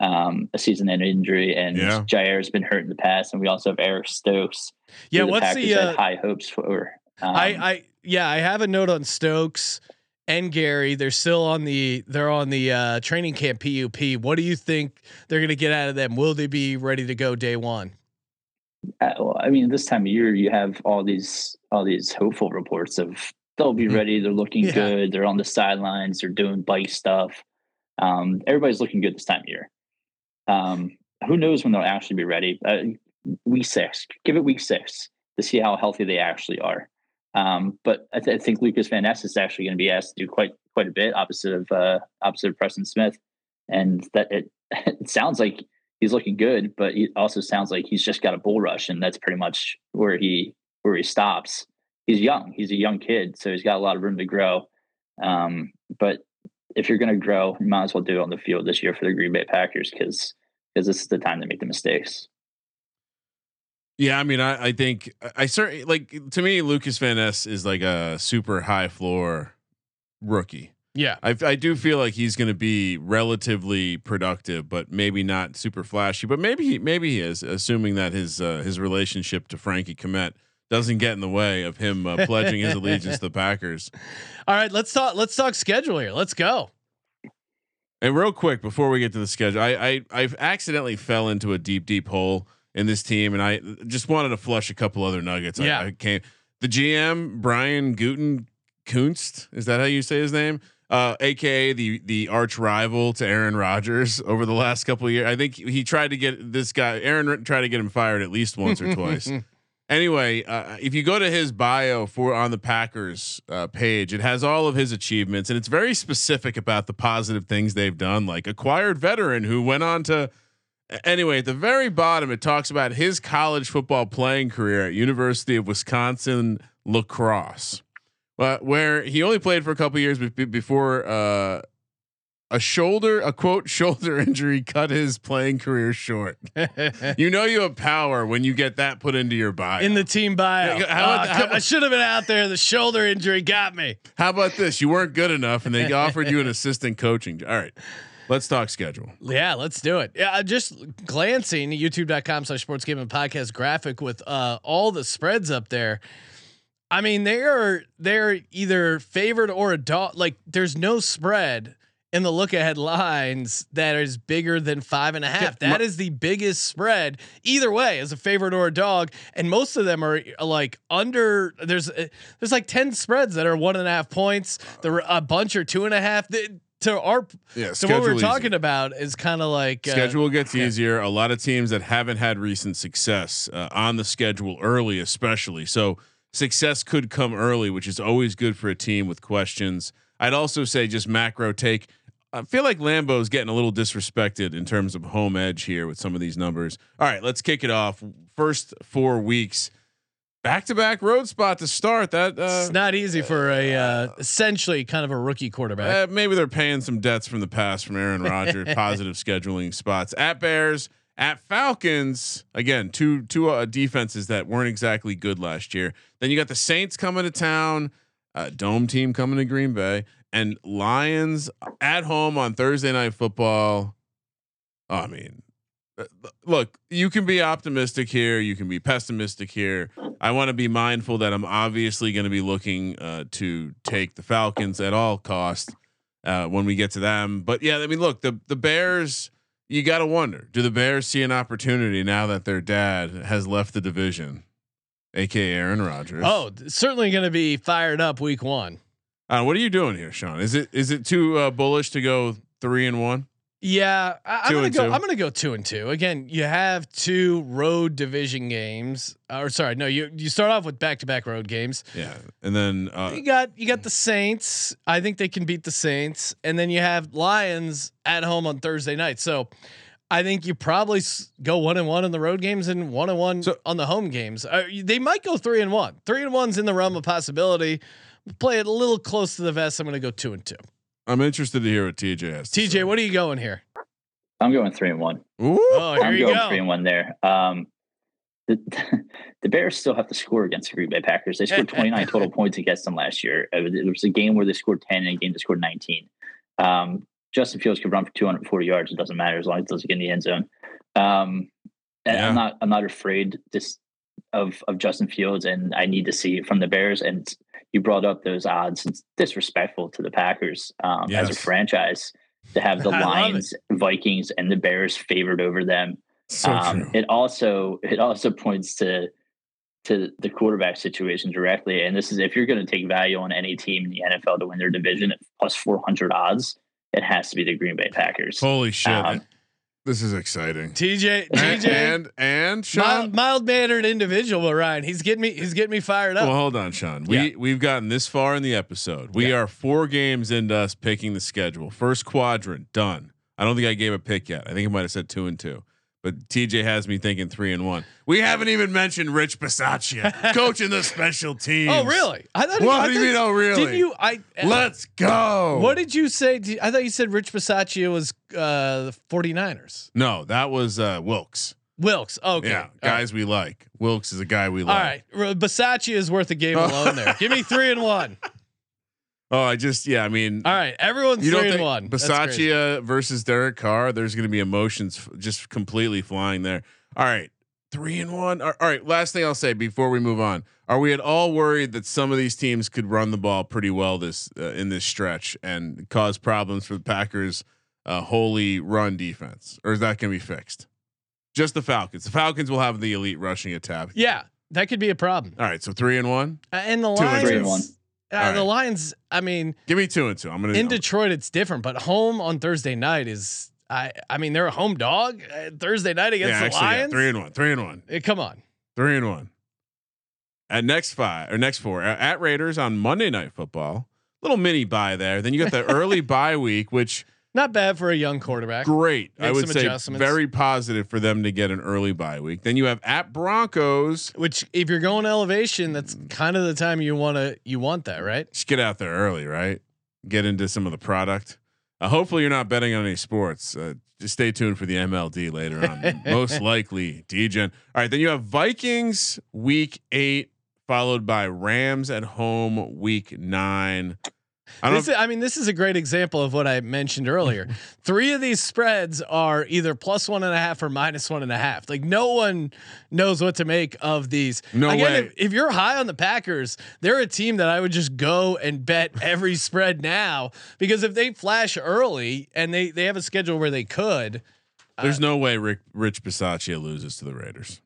um, a season-end injury, and Yeah. Jaire has been hurt in the past, and we also have Eric Stokes. Yeah, the what's Packers the uh, high hopes for? Um, I, I yeah, I have a note on Stokes and Gary. They're still on the they're on the uh, training camp PUP. What do you think they're going to get out of them? Will they be ready to go day one? Uh, well, I mean, this time of year, you have all these all these hopeful reports of they'll be Mhm. ready. They're looking Yeah. good. They're on the sidelines. They're doing bike stuff. Um, everybody's looking good this time of year. Um, who knows when they'll actually be ready? Uh, week six, give it week six to see how healthy they actually are. Um, but I, th- I think Lucas Van Ness is actually going to be asked to do quite quite a bit opposite of uh, opposite of Preston Smith, and that it, it sounds like he's looking good, but it also sounds like he's just got a bull rush, and that's pretty much where he where he stops. He's young. He's a young kid, so he's got a lot of room to grow. Um, but if you're going to grow, you might as well do it on the field this year for the Green Bay Packers because because this is the time to make the mistakes. Yeah, I mean, I, I think I, I certainly like to me, Lucas Van Ness is like a super high floor rookie. Yeah, I, I do feel like he's going to be relatively productive, but maybe not super flashy. But maybe he, maybe he is, assuming that his uh, his relationship to Frankie Kmet doesn't get in the way of him uh, pledging his allegiance to the Packers. All right, let's talk. Let's talk schedule here. Let's go. And real quick before we get to the schedule, I I I've accidentally fell into a deep deep hole in this team, and I just wanted to flush a couple other nuggets. Yeah. I, I came the GM Brian Guten Kunst is that how you say his name? Uh, AKA the the arch rival to Aaron Rodgers over the last couple of years. I think he tried to get this guy Aaron tried to get him fired at least once or twice. Anyway, uh, if you go to his bio for on the Packers uh, page, it has all of his achievements, and it's very specific about the positive things they've done, like acquired veteran who went on to. Anyway, at the very bottom, it talks about his college football playing career at University of Wisconsin La Crosse, uh, where he only played for a couple years before uh, a shoulder, a quote shoulder injury, cut his playing career short. You know you have power when you get that put into your bio. In the team bio, Yeah, how Ah, how I should have been out there. The shoulder injury got me. How about this? You weren't good enough, and they offered you an assistant coaching. All right, let's talk schedule. Yeah, let's do it. Yeah, just glancing youtube.com slash sports gambling podcast graphic with uh all the spreads up there. I mean, they are they're either favored or a dog. Like, there's no spread in the look ahead lines that is bigger than five and a half. That is the biggest spread either way as a favorite or a dog. And most of them are like under there's uh, there's like 10 spreads that are one and a half points. There were a bunch are two and a half. To our Yeah, so what we're talking about is kind of like uh, Schedule gets yeah. easier. A lot of teams that haven't had recent success uh, on the schedule early, especially. So success could come early, which is always good for a team with questions. I'd also say just macro take. I feel like Lambeau's getting a little disrespected in terms of home edge here with some of these numbers. All right, let's kick it off. First four weeks, back to back road spot to start. That uh, it's not easy for a uh, essentially kind of a rookie quarterback. uh, maybe they're paying some debts from the past from Aaron Rodgers. positive scheduling spots at Bears, at Falcons. Again, two two uh, defenses that weren't exactly good last year. Then you got the Saints coming to town, uh, dome team coming to Green Bay, and Lions at home on Thursday night football. I mean, look, you can be optimistic here, you can be pessimistic here. I want to be mindful that I'm obviously going to be looking uh, to take the Falcons at all costs uh, when we get to them. But yeah, I mean, look, the the Bears. You got to wonder: Do the Bears see an opportunity now that their dad has left the division? aka Aaron Rodgers. Oh, certainly going to be fired up week one. Uh, what are you doing here, Sean? Is it is it too uh, bullish to go three and one? Yeah, I, I'm gonna go. two? I'm gonna go two and two. Again, you have two road division games. Or sorry, no, you you start off with back to back road games. Yeah, and then uh, You got you got the Saints. I think they can beat the Saints, and then you have Lions at home on Thursday night. So, I think you probably go one and one in the road games and one and one So- on the home games. Uh, they might go three and one. Three and one's in the realm of possibility. Play it a little close to the vest. I'm going to go two and two. I'm interested to hear what TJ has. to TJ, say. what are you going here? I'm going three and one. Ooh, Oh, here I'm you going go. three and one there. Um, the, the Bears still have to score against the Green Bay Packers. They scored 29 total points against them last year. There was a game where they scored 10 and a game they scored 19. Um, Justin Fields could run for 240 yards. It doesn't matter as long as it doesn't get in the end zone. Um, and Yeah. I'm not I'm not afraid this of of Justin Fields, and I need to see it from the Bears. And you brought up those odds. It's disrespectful to the Packers um, as a franchise to have the I love it. Lions, Vikings, and the Bears favored over them. so Um, it also it also points to to the quarterback situation directly. And this is if you're going to take value on any team in the NFL to win their division at plus four hundred odds, it has to be the Green Bay Packers. Holy shit, um, this is exciting. TJ, and TJ, and, and Sean. mild, mannered individual, but Ryan, he's getting me. He's getting me fired up. Well, hold on, Sean. We Yeah. we've gotten this far in the episode. We are four games into us picking the schedule. First quadrant done. I don't think I gave a pick yet. I think I might have said two and two. But TJ has me thinking three and one. We haven't even mentioned Rich Bisaccia coaching the special teams. oh, really? I thought. What I do you mean? Oh, really? Did you? I. Let's go. What did you say? Did- I thought you said Rich Bisaccia was uh, the 49ers. No, that was uh, Wilks. Wilks. Okay. Yeah, All right. guys we like. Wilks is a guy we like. right. R- Bisaccia is worth a game alone there. Give me three and one. Oh, I just yeah. I mean, All right. Everyone's you don't three and one. That's crazy. Bisaccia versus Derek Carr? There's going to be emotions f- just completely flying there. All right, three and one. All all right. Last thing I'll say before we move on: Are we at all worried that some of these teams could run the ball pretty well this uh, in this stretch and cause problems for the Packers' uh, holey run defense, or is that going to be fixed? Just the Falcons. The Falcons will have the elite rushing attack. Yeah, that could be a problem. All right, so three and one. Uh, and the Two and Three and one. Uh, All The. Lions. I mean, Give me two and two. I'm gonna. in Detroit, it's different, but home on Thursday night is. I. I mean, they're a home dog uh, Thursday night against yeah, the actually, yeah, Lions. three and one. Three and one. Eh, come on. Three and one. At next five or next four uh, at Raiders on Monday Night Football. Little mini bye there. Then you got the early bye week, which Not bad for a young quarterback. great. I would say very positive for them to get an early bye week. Then you have at Broncos. Which, if you're going elevation, that's kind of the time you want to you want that, right? Just get out there early, right? Get into some of the product. Uh, hopefully, you're not betting on any sports. Uh, just stay tuned for the MLD later on. Most likely, degen. All right, then you have Vikings week eight, followed by Rams at home week nine. I don't. This is, I mean, this is a great example of what I mentioned earlier. Three of these spreads are either plus one and a half or minus one and a half. Like no one knows what to make of these. No Again, way. If, if you're high on the Packers, they're a team that I would just go and bet every spread now because if they flash early and they they have a schedule where they could. Uh, there's no way Rick, Rich Bisaccia loses to the Raiders.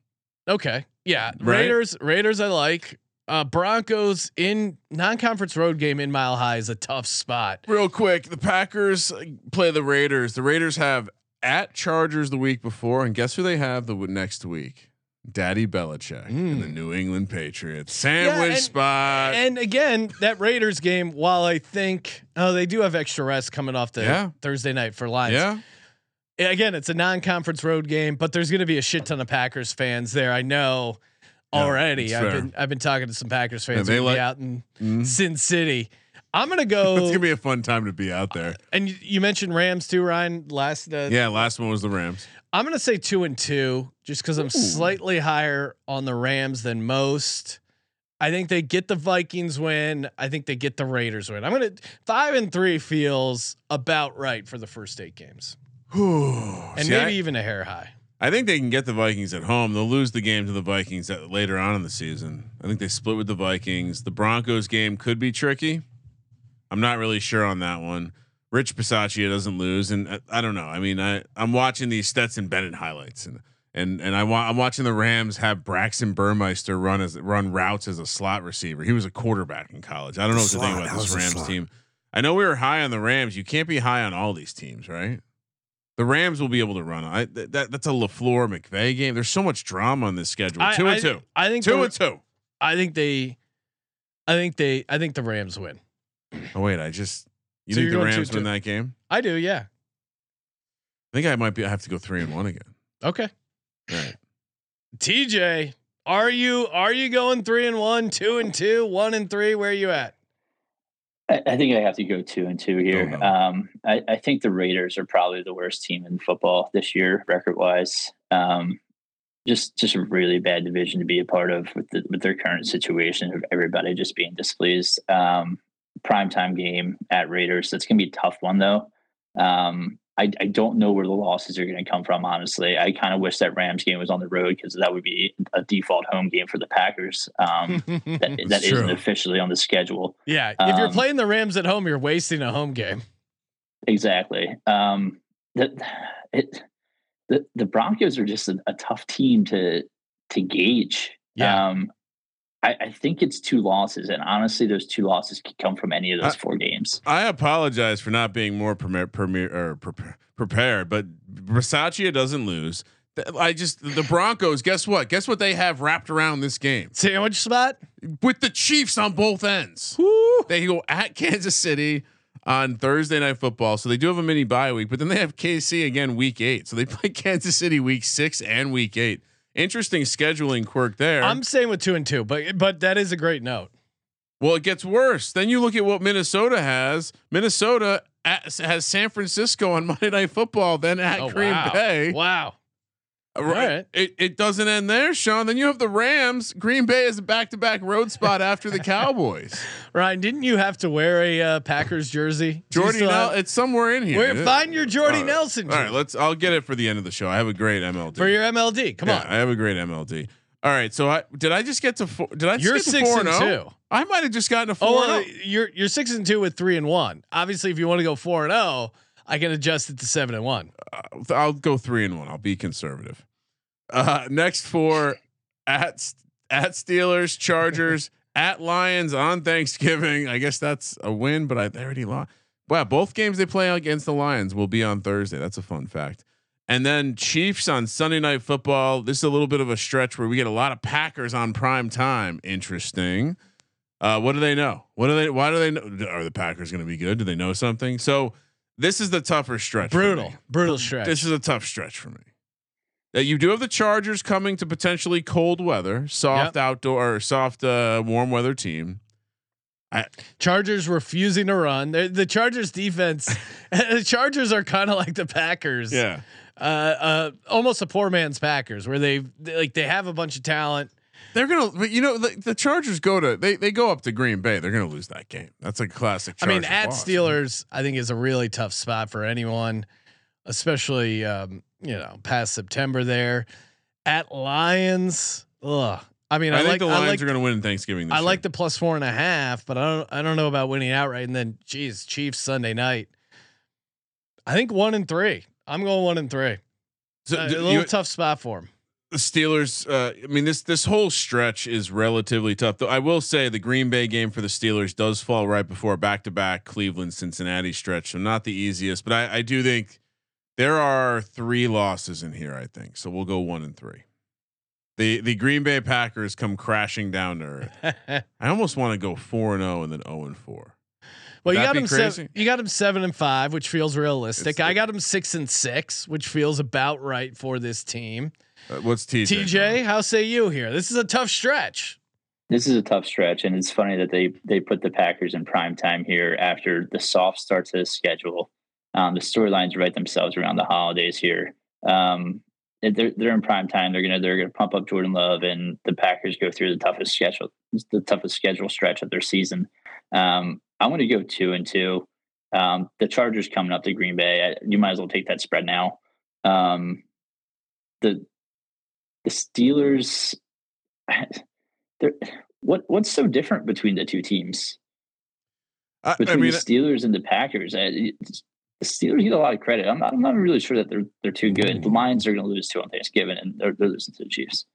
Okay, yeah, Right? Raiders. Raiders, I like. Uh, Broncos in non-conference road game in Mile High is a tough spot. Real quick, the Packers play the Raiders. The Raiders have at Chargers the week before, and guess who they have the next week? Daddy Belichick and the New England Patriots sandwich and- spot. And again, that Raiders game, while I think oh they do have extra rest coming off the Yeah. Thursday night for Lions. yeah, Again, it's a non-conference road game, but there's going to be a shit ton of Packers fans there. I know Yeah, already. I've fair. been I've been talking to some Packers fans they who like- be out in Mhm. Sin City. I'm gonna go. it's gonna be a fun time to be out there. and you, you mentioned Rams too, Ryan. Last uh, Yeah, last one was the Rams. I'm gonna say two and two, just because I'm slightly higher on the Rams than most. I think they get the Vikings win. I think they get the Raiders win. I'm gonna five and three feels about right for the first eight games, and See, maybe I- even a hair high. I think they can get the Vikings at home. They'll lose the game to the Vikings at, later on in the season. I think they split with the Vikings. The Broncos game could be tricky. I'm not really sure on that one. Rich Bisaccia doesn't lose, and I, I don't know. I mean, I I'm watching these Stetson Bennett highlights, and And and I wa- I'm watching the Rams have Braxton Burmeister run as run routes as a slot receiver. He was a quarterback in college. I don't know what to think about this Rams team. I know we were high on the Rams. You can't be high on all these teams, right? The Rams will be able to run. I th- that that's a LaFleur McVay game. There's so much drama on this schedule. I- two and I- two, I think two the- and two. I think they, I think they, I think the Rams win. Oh wait, I just you So think the Rams 2-2. win that game? I do, yeah. I think I might be. I have to go three and one again. Okay. All right. TJ, are you are you going three and one, two and two, one and three? Where are you at? I, I think I have to go two and two here. Oh, no. Um, I, I think the Raiders are probably the worst team in football this year, record wise. Um, just just a really bad division to be a part of with the, with their current situation of everybody just being displeased. Um, primetime game at Raiders. That's gonna be a tough one though. Um, I, I don't know where the losses are going to come from. Honestly, I kind of wish that Rams game was on the road because that would be a default home game for the Packers. Um, that, that It's isn't officially on the schedule. yeah, if you're Um, playing the Rams at home, you're wasting a home game. Exactly. Um, the, it, the the Broncos are just a, a tough team to to gauge. Yeah. Um, I, I think it's two losses, and honestly, those two losses could come from any of those I- four games. I apologize for not being more premier, premier or pre- prepared, but Bisaccia doesn't lose. I just the Broncos. Guess what? Guess what they have wrapped around this game Sandwich spot. with the Chiefs on both ends. Woo. They go at Kansas City on Thursday night football, so they do have a mini bye week. But then they have KC again week eight, so they play Kansas City week six and week eight. Interesting scheduling quirk there. I'm saying with two and two, but but that is a great note. Well, it gets worse. Then you look at what Minnesota has. Minnesota at, has San Francisco on Monday Night Football, then at Oh, Green wow. Bay. Wow. Right. It, it doesn't end there, Sean. Then you have the Rams. Green Bay is a back to back road spot after the Cowboys. Ryan, didn't you have to wear a uh, Packers jersey? Do you Jordy, still Nel- have- it's somewhere in here. Where find your Jordy All right. Nelson All right, let's. I'll get it for the end of the show. I have a great MLD for your MLD. Come Yeah, on, I have a great MLD. All right, so I did. I just get to four. Did I? Just you're get to six four and oh? two. I might have just gotten a four. Oh, and well, oh. you're you're six and two with three and one. Obviously, if you want to go four and zero, I can adjust it to seven and one. Uh, I'll go three and one. I'll be conservative. Uh, next four at at Steelers, Chargers, at Lions on Thanksgiving. I guess that's a win, but I they already lost. Wow, both games they play against the Lions will be on Thursday. That's a fun fact. And then Chiefs on Sunday Night Football. This is a little bit of a stretch where we get a lot of Packers on prime time. Interesting. Uh, what do they know? What do they? Why do they know? Are the Packers going to be good? Do they know something? So this is the tougher stretch. Brutal, brutal stretch. This is a tough stretch for me. That you do have the Chargers coming to potentially cold weather, soft outdoor, or soft uh, warm weather team. Chargers refusing to run. They're, the Chargers defense, the Chargers are kind of like the Packers. Yeah, Uh, uh, almost a poor man's Packers, where they they- like they have a bunch of talent. They're gonna. But you know, the, the Chargers go to they they go up to Green Bay. They're gonna lose that game. That's a classic. I mean, at loss. Steelers, I think is a really tough spot for anyone, especially um, you know past September there. At Lions, ugh. I mean, I, I, think like the Lions like are gonna win Thanksgiving. This I like the plus four and a half, but I don't I don't know about winning outright. And then, geez, Chiefs Sunday night. I think one and three. I'm going one and three. So, Uh, a little you- tough spot for him. The Steelers. Uh, I mean, this this whole stretch is relatively tough. Though I will say the Green Bay game for the Steelers does fall right before back to back Cleveland Cincinnati stretch, so not the easiest. But I, I do think there are three losses in here. I think so. We'll go one and three. The the Green Bay Packers come crashing down to earth. I almost want to go four and zero and then zero and four. well, you got him seven. You got him seven and five, which feels realistic. It's- I got him six and six, which feels about right for this team. Uh, what's TJ? TJ, how say you here? This is a tough stretch. This is a tough stretch, and it's funny that they they put the Packers in prime time here after the soft start to the schedule. Um, the storylines write themselves around the holidays here. Um, they're they're in prime time. They're gonna they're gonna pump up Jordan Love, and the Packers go through the toughest schedule, the toughest schedule stretch of their season. Um, I'm going to go two and two. Um, the Chargers coming up to Green Bay. I, you might as well take that spread now. Um, the the Steelers. they're- What what's so different between the two teams? I, I Between mean, the Steelers and the Packers, the Steelers get a lot of credit. I'm not. I'm not really sure that they're they're too good. The Lions are going to lose two on Thanksgiving, and they're, they're losing to the Chiefs.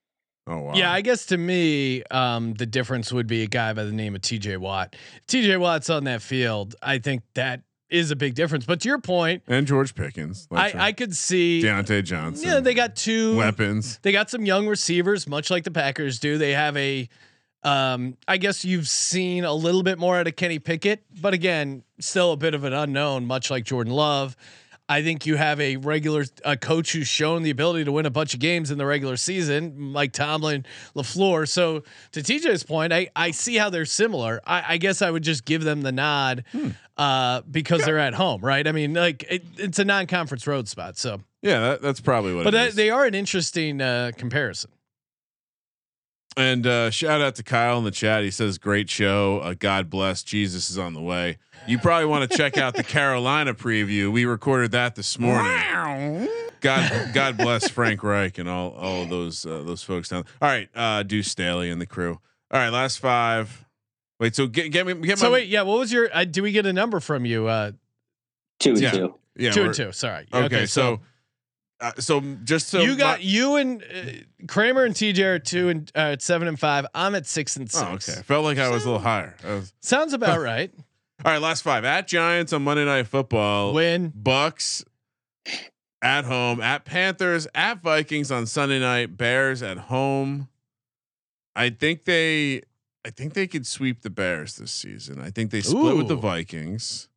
Oh wow. Yeah, I guess to me, um, the difference would be a guy by the name of T.J. Watt. T.J. Watt's on that field. I think that is a big difference. But to your point, and George Pickens. I, I could see. Diontae Johnson. Yeah, they got two weapons. They got some young receivers, much like the Packers do. They have a. Um, I guess you've seen a little bit more out of Kenny Pickett, but again, still a bit of an unknown, much like Jordan Love. I think you have a regular a coach who's shown the ability to win a bunch of games in the regular season, Mike Tomlin, LaFleur. So to TJ's point, I I see how they're similar. I, I guess I would just give them the nod Hmm. uh, because they're at home, right? I mean, like it, it's a non-conference road spot, so Yeah, that, that's probably what. but it that, is. they are an interesting uh, comparison. And uh, shout out to Kyle in the chat. He says, "Great show. Uh, God bless. Jesus is on the way." You probably want to check out the Carolina preview. We recorded that this morning. God, God bless Frank Reich and all all of those uh, those folks down. All right, uh, Deuce Staley and the crew. All right, last five. Wait, so get get me get So my wait, yeah, what was your? Uh, do we get a number from you? Uh, Two and Yeah. two. yeah two and two. Sorry. Okay, so uh, so just so you got my- you and uh, Kramer and TJ are two and uh, at seven and five. I'm at six and six. Oh, okay. Felt like I was a little higher. Was- Sounds about right. all right, last five. At Giants on Monday Night Football. Win. Bucs at home, at Panthers, at Vikings on Sunday night, Bears at home. I think they I think they could sweep the Bears this season. I think they split with the Vikings.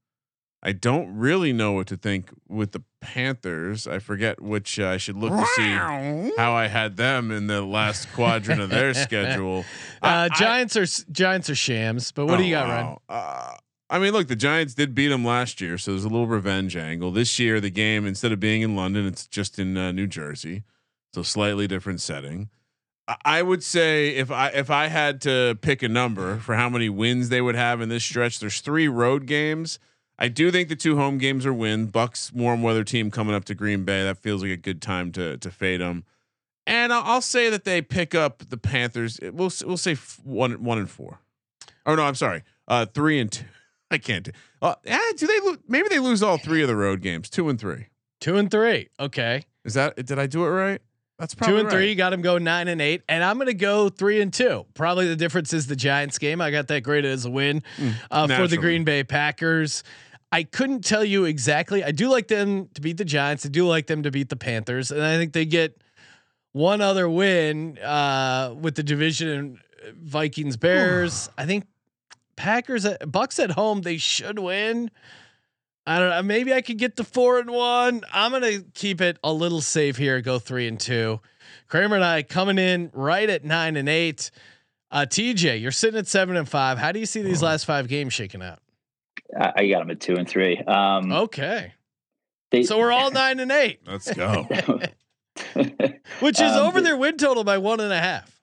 I don't really know what to think with the Panthers. I forget which uh, I should look to see how I had them in the last quadrant of their schedule. Uh, I- Giants are Giants are shams. But what do Oh, you got, Ryan? wow. Uh, I mean, look, the Giants did beat them last year, so there's a little revenge angle. This year, the game instead of being in London, it's just in uh, New Jersey, so slightly different setting. I- I would say if I if I had to pick a number for how many wins they would have in this stretch, there's three road games. I do think the two home games are win. Bucs warm weather team coming up to Green Bay. That feels like a good time to to fade them. And I'll, I'll say that they pick up the Panthers. It- We'll we'll say f- one one and four. Oh no, I'm sorry. Uh, three and two. I can't do. Uh, yeah, do they? Lo- maybe they lose all three of the road games. Two and three. Two and three. Okay. Is that? Did I do it right? That's probably two and right. three. Got him going nine and eight. And I'm gonna go three and two. Probably the difference is the Giants game. I got that graded as a win uh, for the. Green Bay Packers. I couldn't tell you exactly. I do like them to beat the Giants. I do like them to beat the Panthers, and I think they get one other win uh, with the division uh, Vikings Bears. I think Packers at, Bucs at home they should win. I don't know. Maybe I could get to four and one. I'm gonna keep it a little safe here. Go three and two. Kramer and I coming in right at nine and eight. Uh, TJ, you're sitting at seven and five. How do you see these last five games shaking out? I, I got them at two and three. Um, Okay, they, so we're all nine and eight, Let's go. which is Um, over their win total by one and a half.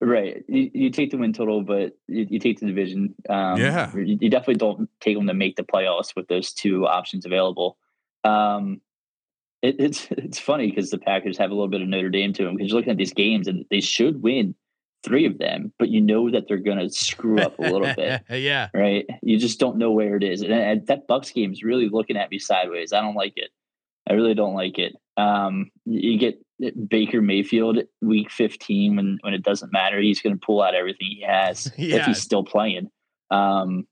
Right. You, you take the win total, but you, you take the division. Um, Yeah. You, you definitely don't take them to make the playoffs with those two options available. Um, it, it's it's funny because the Packers have a little bit of Notre Dame to them because you're looking at these games and they should win three of them, but you know that they're going to screw up a little bit. yeah, right? You just don't know where it is. And, and that Bucs game is really looking at me sideways. I don't like it. I really don't like it. Um, you get Baker Mayfield week 15 when when it doesn't matter. He's going to pull out everything he has if he's still playing. Um,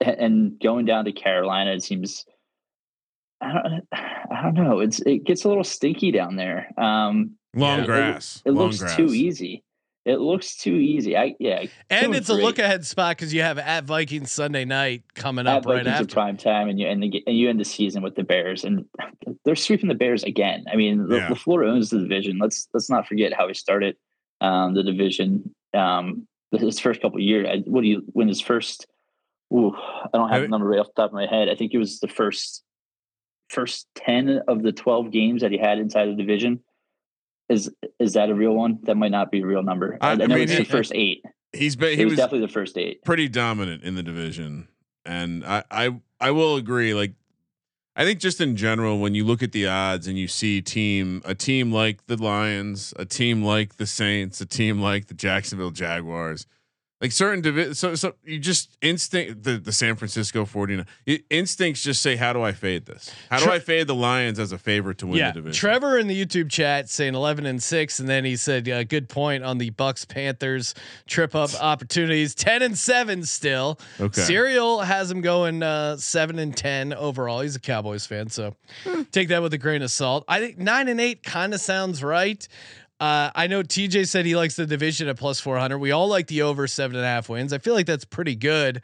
and going down to Carolina, it seems. I don't, I don't know. It's it gets a little stinky down there. Um, Long Yeah. It- grass. it Long looks grass. too easy. It looks too easy. I yeah. and it's a look ahead spot because you have at Vikings Sunday night coming at up right Vikings at after. prime time, and you and, the, and you end the season with the Bears, and they're sweeping the Bears again. I mean, the, Yeah. LaFleur owns the division. Let's let's not forget how he started um, the division. Um, his first couple of years, I, what do you win his first? Ooh, I don't have the number right off the top of my head. I think it was the first first ten of the twelve games that he had inside the division. Is is that a real one? That might not be a real number. I- I, I mean, it's he- the first eight. He's been. He was, was definitely the first eight. pretty dominant in the division, and I I I will agree. Like, I think just in general, when you look at the odds and you see team a team like the Lions, a team like the Saints, a team like the Jacksonville Jaguars, Like certain divi- so so you just instinct the the San Francisco 49 it, instincts just say how do I fade this? How do Tre- I fade the Lions as a favorite to win yeah, the division? Trevor in the YouTube chat saying 11 and six, and then he said, uh, "Good point on the Bucs Panthers trip up opportunities. 10 and seven still. Okay. Serial has him going uh, seven and 10 overall. He's a Cowboys fan, so take that with a grain of salt. I think nine and eight kind of sounds right. Uh, I know TJ said he likes the division at plus 400. We all like the over seven and a half wins. I feel like that's pretty good.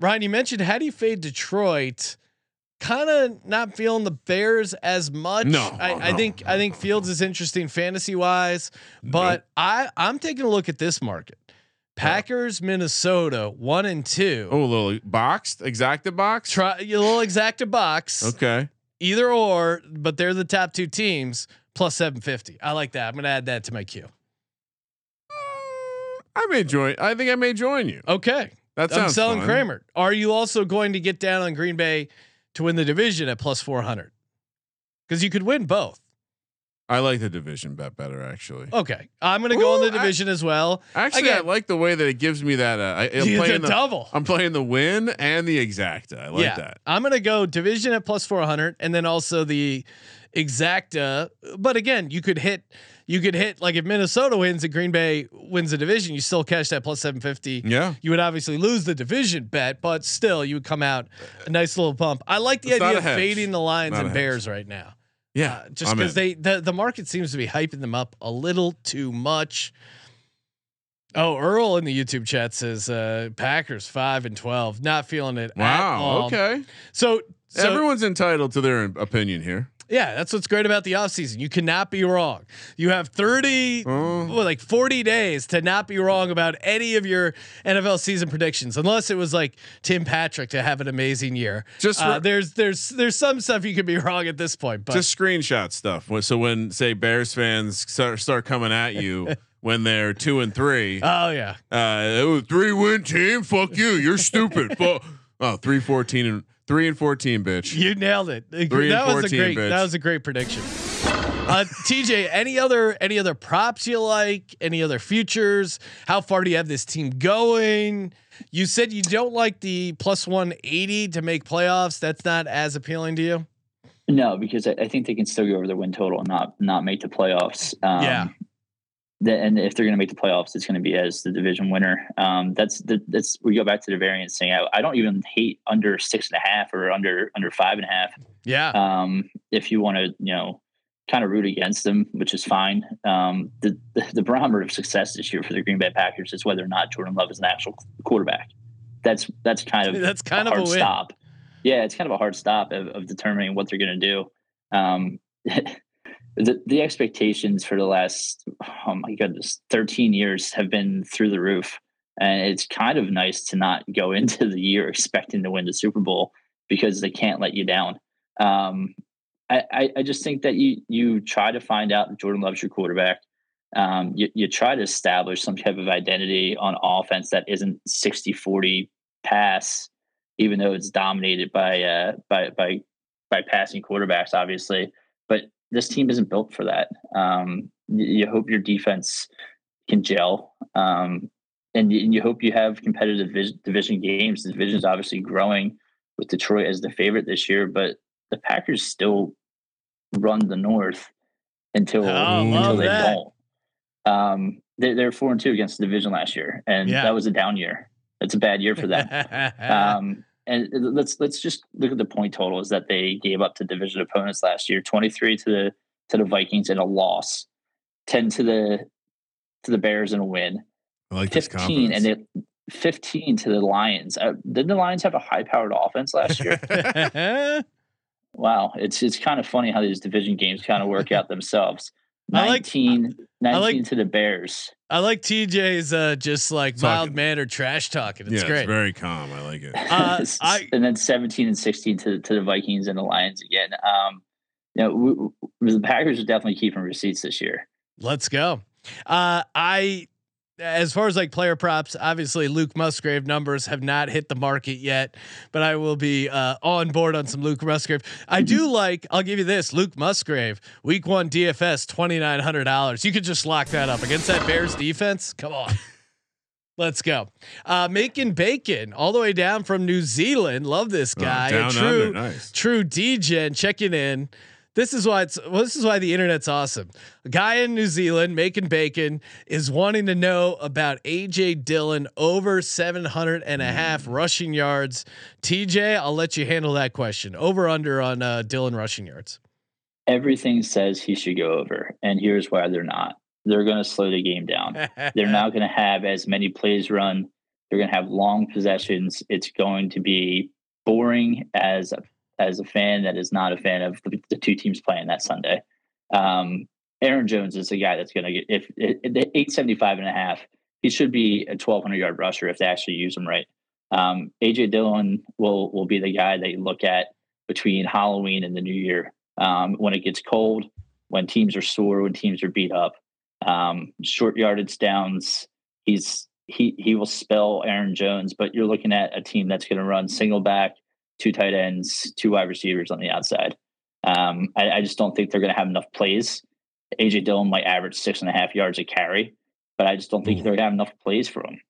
Ryan, you mentioned how do you fade Detroit? Kind of not feeling the Bears as much. No, I, I no, think I think Fields is interesting fantasy wise, but I I'm taking a look at this market. Packers, Minnesota, one and two. Oh, a little boxed, exacta box. Try a little exacta box. okay. Either or, but they're the top two teams plus 750. I like that. I'm gonna add that to my queue. I may join. I think I may join you. Okay. That I'm selling fun. Kramer. Are you also going to get down on Green Bay to win the division at plus 400? Because you could win both. I like the division bet better actually. Okay. I'm going to go in Ooh, the I- division as well. Actually, I like the way that it gives me that. Uh, I, I'm a playing the double. I'm playing the win and the exacta. I like yeah. that. I'm going to go division at plus 400 and then also the exacta. But again, you could hit, you could hit like if Minnesota wins and Green Bay wins the division, you still catch that plus 750. Yeah. You would obviously lose the division bet, but still you would come out a nice little bump. I like the It's idea of hedge. fading the Lions Not and hedge. Bears right now. Yeah. Uh, just because they the the market seems to be hyping them up a little too much. Oh, Earl in the YouTube chat says uh, Packers five and twelve. Not feeling it. at Wow. Okay. So, so Everyone's entitled to their opinion here. Yeah, that's what's great about the offseason. You cannot be wrong. You have 30, Oh. well, like 40 days to not be wrong about any of your NFL season predictions, unless it was like Tim Patrick to have an amazing year. Just uh, re- there's there's there's some stuff you could be wrong at this point, but Just screenshot stuff. So when say Bears fans start, start coming at you when they're two and three, oh yeah, uh, oh, three win team. Fuck you. You're stupid. Fu- oh, three fourteen and three and fourteen, bitch. you nailed it. Three that and was a 14, great bitch. that was a great prediction. Uh, TJ, any other any other props you like? Any other futures? How far do you have this team going? You said you don't like the plus one eighty to make playoffs. That's not as appealing to you. No, because I, I think they can still go over the win total and not not make the playoffs. Um, Yeah. The- and if they're going to make the playoffs, it's going to be as the division winner. Um, that's the, that's we go back to the variance thing. I, I don't even hate under six and a half or under under five and a half. Yeah. Um, if you want to, you know, kind of root against them, which is fine. Um, the, the the barometer of success this year for the Green Bay Packers is whether or not Jordan Love is an actual quarterback. That's that's kind of That's kind of a hard win. stop. Yeah, it's kind of a hard stop of, of determining what they're going to do. The the expectations for the last oh my goodness, thirteen years have been through the roof, and it's kind of nice to not go into the year expecting to win the Super Bowl because they can't let you down. Um, I, I, just think that you you try to find out Jordan loves your quarterback. Um, you, you try to establish some type of identity on offense that isn't 60 40 pass, even though it's dominated by uh, by by by passing quarterbacks, obviously. But this team isn't built for that. Um, you, you hope your defense can gel, um, and, you, and you hope you have competitive vis- division games. The division is obviously growing with Detroit as the favorite this year, but the Packers still run the North until Oh, until they that. don't. Um, they, they're four and two against the division last year, and Yeah. that was a down year. It's a bad year for them. um, and let's let's just look at the point totals that they gave up to division opponents last year: twenty three to the to the Vikings in a loss, ten to the to the Bears in a win, I like fifteen confidence. and it, fifteen to the Lions. Uh, didn't the Lions have a high powered offense last year? wow, it's it's kind of funny how these division games kind of work out themselves. I like- 19, 19 like- to the Bears. I like TJ's uh, just like Talking. mild mannered trash talking. It's yeah, great. it's very calm. I like it. Uh, I- and then 17 and 16 to, to the Vikings and the Lions again. Um, you know, we, we- the Packers are definitely keeping receipts this year. Let's go. Uh, I, as far as like player props, obviously Luke Musgrave numbers have not hit the market yet, but I will be uh, on board on some Luke Musgrave. I do like. I'll give you this: Luke Musgrave, Week One DFS, twenty nine hundred dollars. You could just lock that up against that Bears defense. Come on. Let's go. Uh, making bacon all the way down from New Zealand. Love this Oh, guy. Down true, under, nice. true degen checking in. This is why it's well, this is why the internet's awesome. A guy in New Zealand making bacon is wanting to know about AJ Dillon over 700 and a half rushing yards. TJ, I'll let you handle that question. Over under on uh, Dillon rushing yards. Everything says he should go over, and here's why they're not. They're going to slow the game down. They're not going to have as many plays run. They're going to have long possessions. It's going to be boring as a, as a fan that is not a fan of the, the two teams playing that Sunday. Um, Aaron Jones is a guy that's going to get if, if, if the 875 and a half, he should be a 1200 yard rusher if they actually use him right. Um, AJ Dillon will will be the guy that you look at between Halloween and the New Year um, when it gets cold, when teams are sore, when teams are beat up. Um, short yardage downs, he's he he will spell Aaron Jones, but you're looking at a team that's going to run single back, two tight ends, two wide receivers on the outside. Um, I, I just don't think they're going to have enough plays. AJ Dillon might average six and a half yards a carry, but I just don't think they're going to have enough plays for him.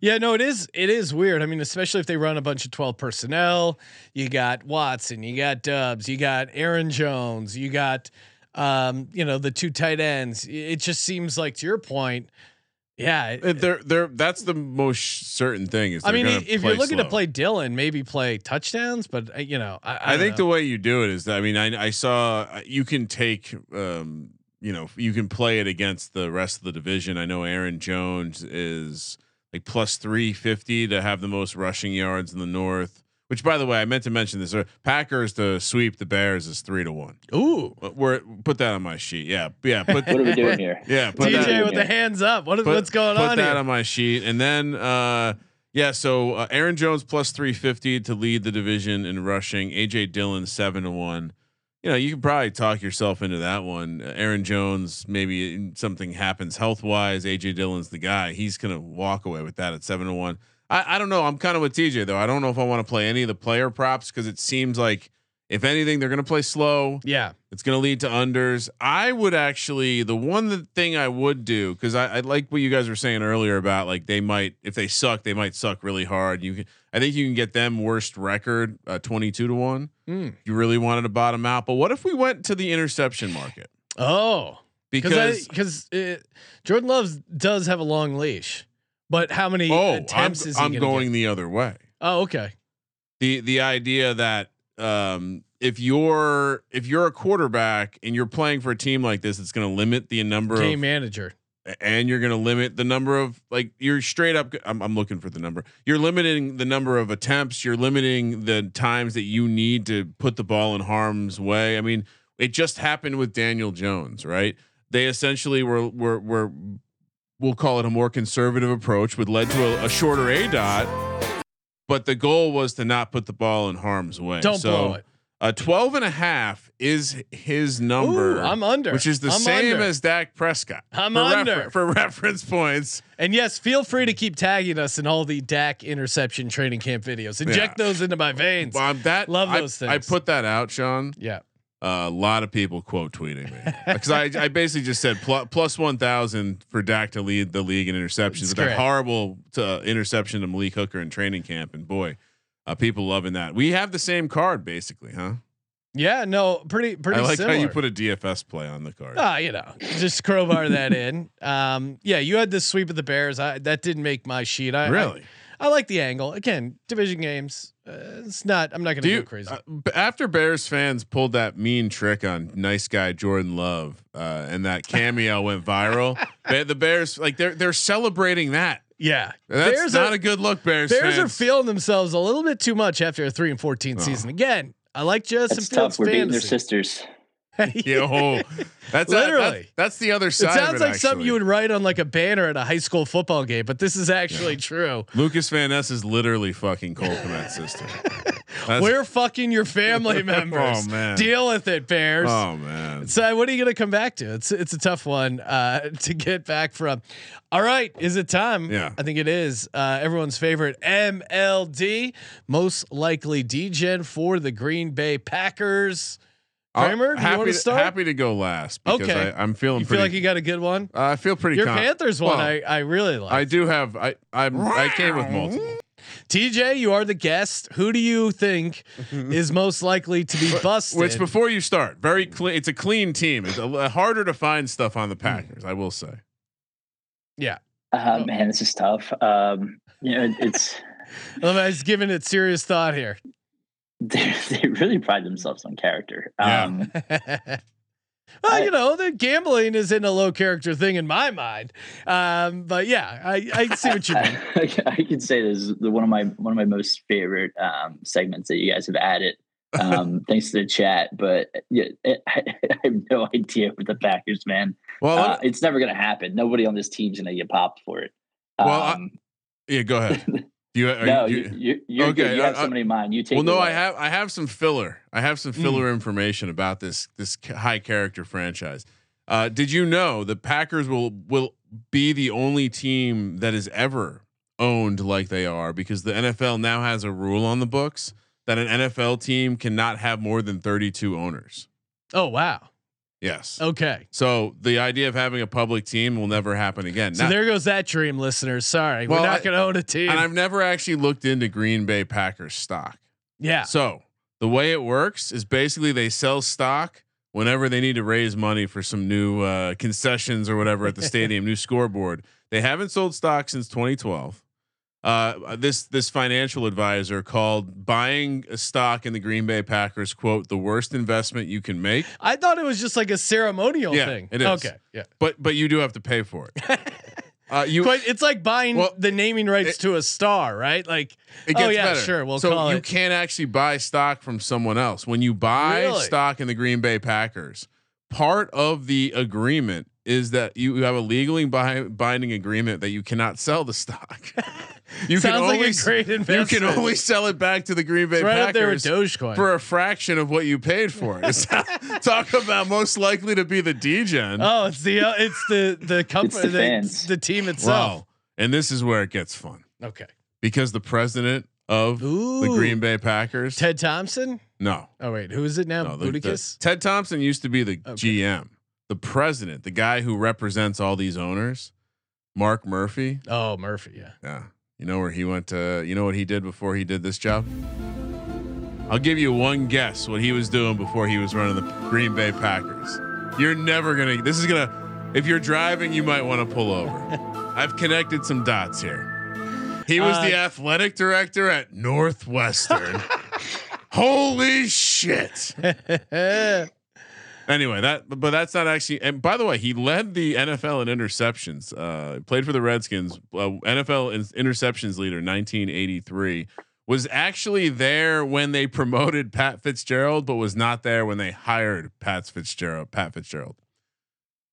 Yeah, no, it is. It is weird. I mean, especially if they run a bunch of twelve personnel. You got Watson, you got Doubs, you got Aaron Jones, you got, um, you know, the two tight ends. It just seems like, to your point, yeah. it- They're they're that's the most certain thing is. I mean, if you're looking to play Dillon, maybe play touchdowns, but uh, you know, I, I, I, think know. the way you do it is that I mean I I saw uh, you can take um you know you can play it against the rest of the division. I know Aaron Jones is like plus 350 to have the most rushing yards in the north. Which by the way, I meant to mention this. uh, Packers to sweep the Bears is 3 to 1. Ooh, Uh, We're put that on my sheet. Yeah. Yeah, put What are we doing here? Yeah, put DJ that with the hands up. What is put, what's going put on Put that here? on my sheet and then uh yeah so uh, aaron jones plus 350 to lead the division in rushing aj dillon 7 to 1 you know you can probably talk yourself into that one uh, aaron jones maybe something happens health wise aj dillon's the guy he's gonna walk away with that at 7 to 1 I, I don't know i'm kind of with tj though i don't know if i want to play any of the player props because it seems like if anything they're gonna play slow yeah, it's going to lead to unders. I would actually the one thing I would do because I, I like what you guys were saying earlier about like they might if they suck they might suck really hard. You can I think you can get them worst record uh, twenty two to one. Mm. You really wanted to bottom out, but what if we went to the interception market oh, because because Jordan Loves does have a long leash, but how many oh I'm, attempts is he I'm gonna get? the other way. Oh, okay. the the idea that um if you're if you're a quarterback and you're playing for a team like this, it's going to limit the number of Game of manager. and you're going to limit the number of like you're straight up I'm, I'm looking for the number you're limiting the number of attempts you're limiting the times that you need to put the ball in harm's way i mean it just happened with daniel jones right they essentially were were were we'll call it a more conservative approach would led to a, a shorter aDOT but the goal was to not put the ball in harm's way Don't so blow it. a 12 and a half is his number Ooh, I'm under. which is the I'm same under. as Dak Prescott. I'm for under. for reference points. And yes, feel free to keep tagging us in all the Dak interception training camp videos. Inject Yeah. those into my veins. Well, I'm that Love I- those I, things. put that out, Sean. yeah. Uh, a lot of people quote tweeting me because I, I basically just said plus one thousand for Dak to lead the league in interceptions It's with that horrible to, interception to Malik Hooker in training camp, and boy, uh, people loving that. We have the same card basically, huh? Yeah, no, pretty pretty I like similar. how you put a DFS play on the card. Ah, you know, just crowbar that in. Um, yeah, you had the sweep of the Bears. I that didn't make my sheet. I really? I, I like the angle. Again, division games. Uh, it's not. I'm not going to go crazy. uh, after Bears fans pulled that mean trick on nice guy Jordan Love, uh, and that cameo went viral, Ba- the Bears like they're they're celebrating that. yeah, That's Bears not are, a good look, Bears. Bears are feeling themselves a little bit too much after a three and fourteen Oh. season. Again, I like Justin That's Fields tough. We're beating their sisters. Yo, that's Literally. That, that's the other side. It sounds it, like something you would write on like a banner at a high school football game, but this is actually true. Lucas Van Ness is literally fucking Cole Kmet's sister. That's- We're fucking your family members. Oh, man. Deal with it, Bears. oh man, So what are you to come back to? It's it's a tough one uh, to get back from. All right, is it time? Yeah. I think it is. Uh, everyone's favorite MLD, most likely degen for the Green Bay Packers. I'll- Kramer, do you happy want to start? happy to go last because Okay. I, I'm feeling you pretty. feel like you got a good one. I feel pretty. Good. Your con- Panthers one, well, I, I really like. I do have. I I'm, I came with multiple. TJ, you are the guest. Who do you think is most likely to be busted? Which before you start, very clean. It's a clean team. It's a, l- harder to find stuff on the. Packers. I will say. yeah, Uh, man, this is tough. Um, you know, it's I was giving it serious thought here. they, they really pride themselves on character. Yeah. Um, well, I- you know, the gambling is in a low character thing in my mind. Um, but yeah, I, I see what you mean. I can say this is the, one of my one of my most favorite um, segments that you guys have added. Um, thanks to the chat, but yeah, it, I, I have no idea with the Packers, man. Well, Uh, it's never going to happen. Nobody on this team's going to get popped for it. Well, I- Um, yeah. Go ahead. Do you, are no, you, you, you, you're okay, good. You have I- I- somebody in mind. You take. well, it no, I have. I have some filler. I have some filler information about this this high character franchise. Uh, did you know the Packers will will be the only team that is ever owned like they are because the NFL now has a rule on the books that an NFL team cannot have more than 32 owners. Oh wow. Yes. Okay. So the idea of having a public team will never happen again. So Now- there goes that dream, listeners. Sorry, Well, we're not going to own a team. and I've never actually looked into Green Bay Packers stock. yeah. So the way it works is basically they sell stock whenever they need to raise money for some new uh, concessions or whatever at the stadium, new scoreboard. They haven't sold stock since 2012. Uh, this this financial advisor called buying a stock in the Green Bay Packers quote the worst investment you can make, I thought it was just like a ceremonial Yeah, thing. it is. Okay. Yeah. but but you do have to pay for it. Uh, you Quite, it's like buying Well, the naming rights it- to a star, right? Like, It gets oh yeah, better. sure, we'll so you it. can't actually buy stock from someone else. When you buy Really? stock in the Green Bay Packers, part of the agreement is that you have a legally bi- binding agreement that you cannot sell the stock. you Sounds like a s- great You can only sell it back to the Green Bay It's right up there with Packers Dogecoin. for a fraction of what you paid for it. Talk about most likely to be the degen. oh, it's the uh, it's the the company, the the, the team itself. wow. And this is where it gets fun Okay. because the president of the Green Bay Packers. Ted Thompson. no, Oh wait, who is it now? No, the- the- Ted Thompson used to be the Okay. GM, the president, the guy who represents all these owners. Mark Murphy. oh, Murphy. Yeah. Yeah. You know where he went to, you know what he did before he did this job? I'll give you one guess what he was doing before he was running the Green Bay Packers. You're never going to, this is going to, if you're driving, you might want to pull over. I've connected some dots here. He was the Uh, athletic director at Northwestern. Holy shit. Anyway, that but that's not actually. And by the way, he led the NFL in interceptions. Uh, played for the Redskins. Uh, NFL in, interceptions leader, 1983. Was actually there when they promoted Pat Fitzgerald, but was not there when they hired Pat Fitzgerald. Pat Fitzgerald.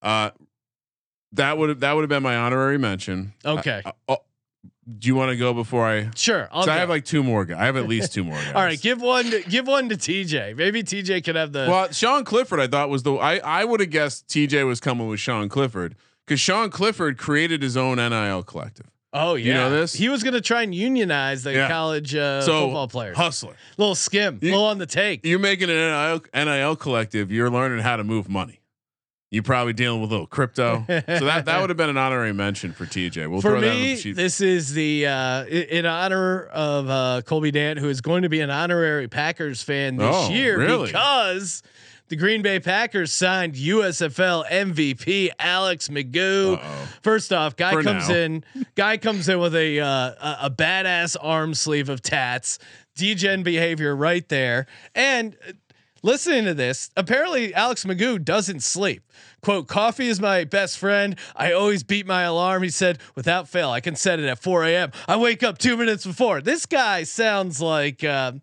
Uh, that would have that would have been my honorary mention. Okay. Uh, uh, do you want to go before I? Sure. I'll So I have like two more guys. I have at least two more guys. All right, give one. To, give one to TJ. Maybe TJ could have the. Well, Sean Clifford, I thought was the I I would have guessed TJ was coming with Sean Clifford because Sean Clifford created his own NIL collective. oh yeah. you know this? He was going to try and unionize the Yeah. college uh, so football players. hustler, little skim, You- little on the take. you're making an NIL, NIL collective. You're learning how to move money. You're probably dealing with a little crypto. so that that would have been an honorary mention for TJ. We'll For throw that on me, the sheet. this is the uh, in honor of uh, Colby Dant, who is going to be an honorary Packers fan this Oh, year really? because the Green Bay Packers signed USFL MVP Alex McGough. Uh-oh. First off, guy For comes now. in, guy comes in with a, uh, a a badass arm sleeve of tats, degen behavior right there, and. Listening to this, apparently Alex McGough doesn't sleep. Quote, coffee is my best friend. I always beat my alarm. He said, without fail, I can set it at 4 a.m. I wake up two minutes before. This guy sounds like, uh,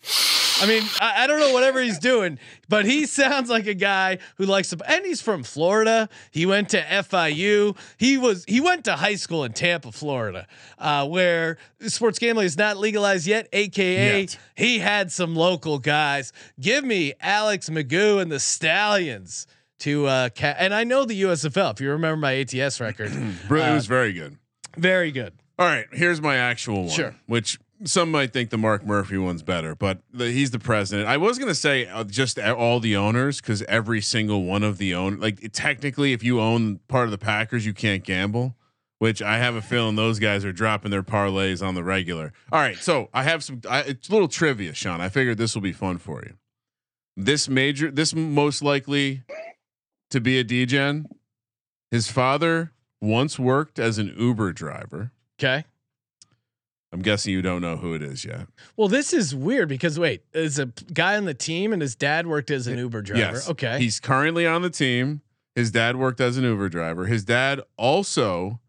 I mean, I, I don't know whatever he's doing, but he sounds like a guy who likes to, and he's from Florida. He went to FIU. He was, he went to high school in Tampa, Florida, uh, where sports gambling is not legalized yet, AKA Yet. he had some local guys. Give me Alex McGough and the Stallions to uh ca- and I know the USFL if you remember my ATS record. It uh, was very good. Very good. All right, here's my actual one. Sure. Which some might think the Mark Murphy one's better, but the, he's the president. I was gonna say uh, just all the owners because every single one of the own like technically, if you own part of the Packers, you can't gamble. Which I have a feeling those guys are dropping their parlays on the regular. All right, so I have some. I, it's a little trivia, Sean. I figured this will be fun for you. This major, this most likely to be a degen. His father once worked as an Uber driver. Okay. I'm guessing you don't know who it is yet. Well, this is weird because wait, is a guy on the team and his dad worked as an Uber driver. Yes. Okay. He's currently on the team. His dad worked as an Uber driver. His dad also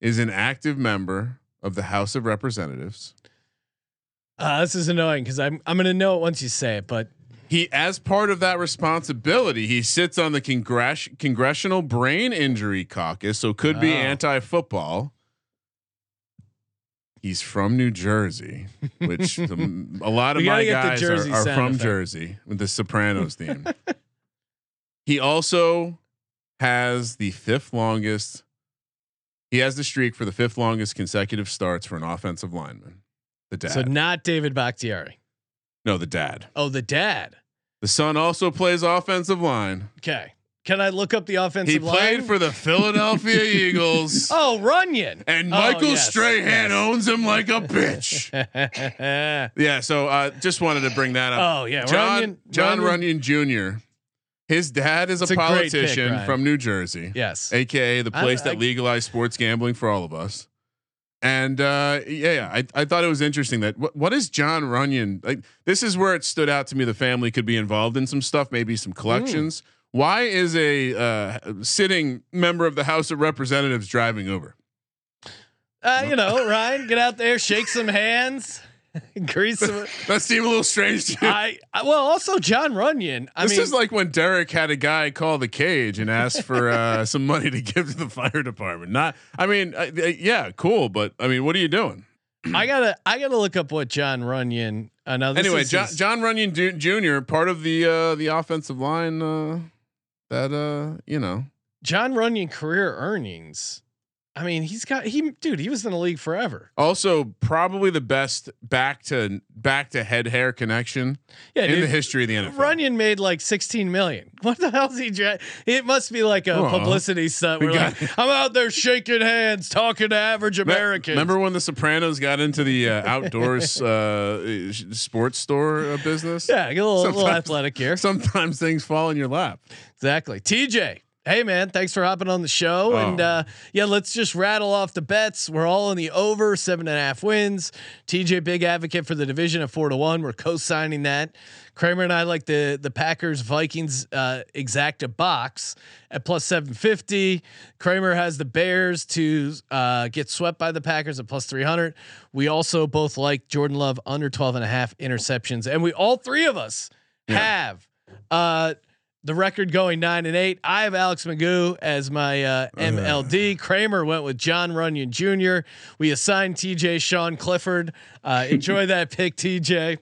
is an active member of the House of Representatives. uh, this is annoying because I'm I'm gonna know it once you say it, but He, as part of that responsibility, he sits on the congress- Congressional Brain Injury Caucus, so could be Oh. anti-football. He's from New Jersey, which the, a lot of my guys are, are from effect. Jersey with the Sopranos theme. he also has the fifth longest. He has the streak for the fifth longest consecutive starts for an offensive lineman. The dad, so not David Bakhtiari. no, the dad. Oh, the dad. The son also plays offensive line. Okay. Can I look up the offensive He line? He played for the Philadelphia Eagles. Oh, Runyan. And Oh, Michael yes, Strahan yes. owns him like a bitch. yeah, so uh, just wanted to bring that up. oh yeah, Jon Runyan. Jon Runyan Jr. His dad is a a great pick, politician from New Jersey, Yes. aka the place I- that legalized sports gambling for all of us. And uh, yeah, I, I thought it was interesting that what, what is Jon Runyan like? This is where it stood out to me. The family could be involved in some stuff, maybe some collections. Why is a uh, sitting member of the House of Representatives driving Uber? Uh, you know, Ryan, get out there, shake some hands, grease some. That seemed a little strange to you. I, I well, also Jon Runyan. I this mean, is like when Derek had a guy call the cage and ask for uh, some money to give to the fire department. Not, I mean, uh, uh, yeah, cool, but I mean, what are you doing? I gotta, I gotta look up what Jon Runyan. Uh, anyway, John, his- Jon Runyan Jr., part of the uh, the offensive line uh, that uh, you know. Jon Runyan career earnings. I mean, he's got he, dude. He was in the league forever. Also, probably the best back to back to head hair connection Yeah, in dude, the history of the NFL. Runyan made like 16 million. What the hell's he? Dra- it must be like a Aw. publicity stunt. We We're like, I'm out there shaking hands, talking to average Me- Americans. Remember when the Sopranos got into the uh, outdoors uh, sports store uh, business? Yeah, get a little, little athletic here. Sometimes things fall in your lap. Exactly. TJ. Hey man, thanks for hopping on the show. And Oh. uh yeah, let's just rattle off the bets. We're all in the over seven and a half wins. TJ, big advocate for the division at four to one. We're co-signing that. Kramer and I like the the Packers Vikings uh exacta box at plus 750. Kramer has the Bears to uh get swept by the Packers at plus 300. We also both like Jordan Love under 12 and a half interceptions. And we all three of us have uh the record going nine and eight. I have Alex McGough as my uh, MLD. Kramer went with Jon Runyan Jr. We assigned TJ Sean Clifford. Uh, enjoy that pick, TJ.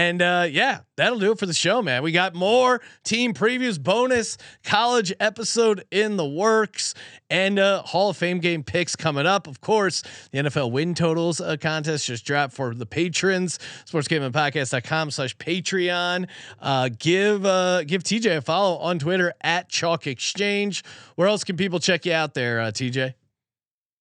And uh, yeah, that'll do it for the show, man. We got more team previews, bonus college episode in the works, and uh, Hall of Fame game picks coming up. Of course, the NFL win totals uh, contest just dropped for the patrons. Sportsgamblingpodcast.com slash Patreon. Uh, give uh, give TJ a follow on Twitter at Chalk Exchange. Where else can people check you out there, uh, TJ?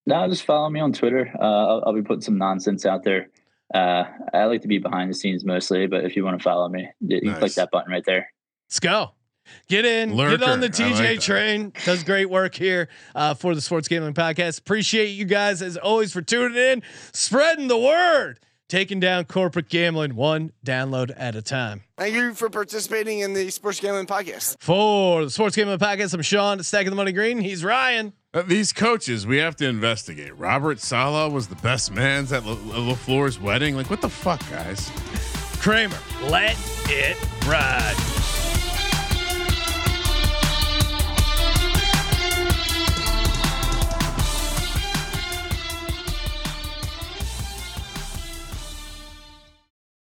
No, just follow me on Twitter. I'll, I'll be putting some nonsense out there. Uh, I like to be behind the scenes mostly, but if you want to follow me, you you Nice. click that button right there. Let's go. Get in, Lurker. get on the TJ like train. Does great work here uh, for the Sports Gambling Podcast. Appreciate you guys as always for tuning in, spreading the word, taking down corporate gambling one download at a time. Thank you for participating in the Sports Gambling Podcast. For the Sports Gambling Podcast, I'm Sean, stacking the money green. He's Ryan. Uh, these coaches, we have to investigate. Robert Saleh was the best man's at LaFleur's wedding. Like, what the fuck, guys? Kramer, let it ride.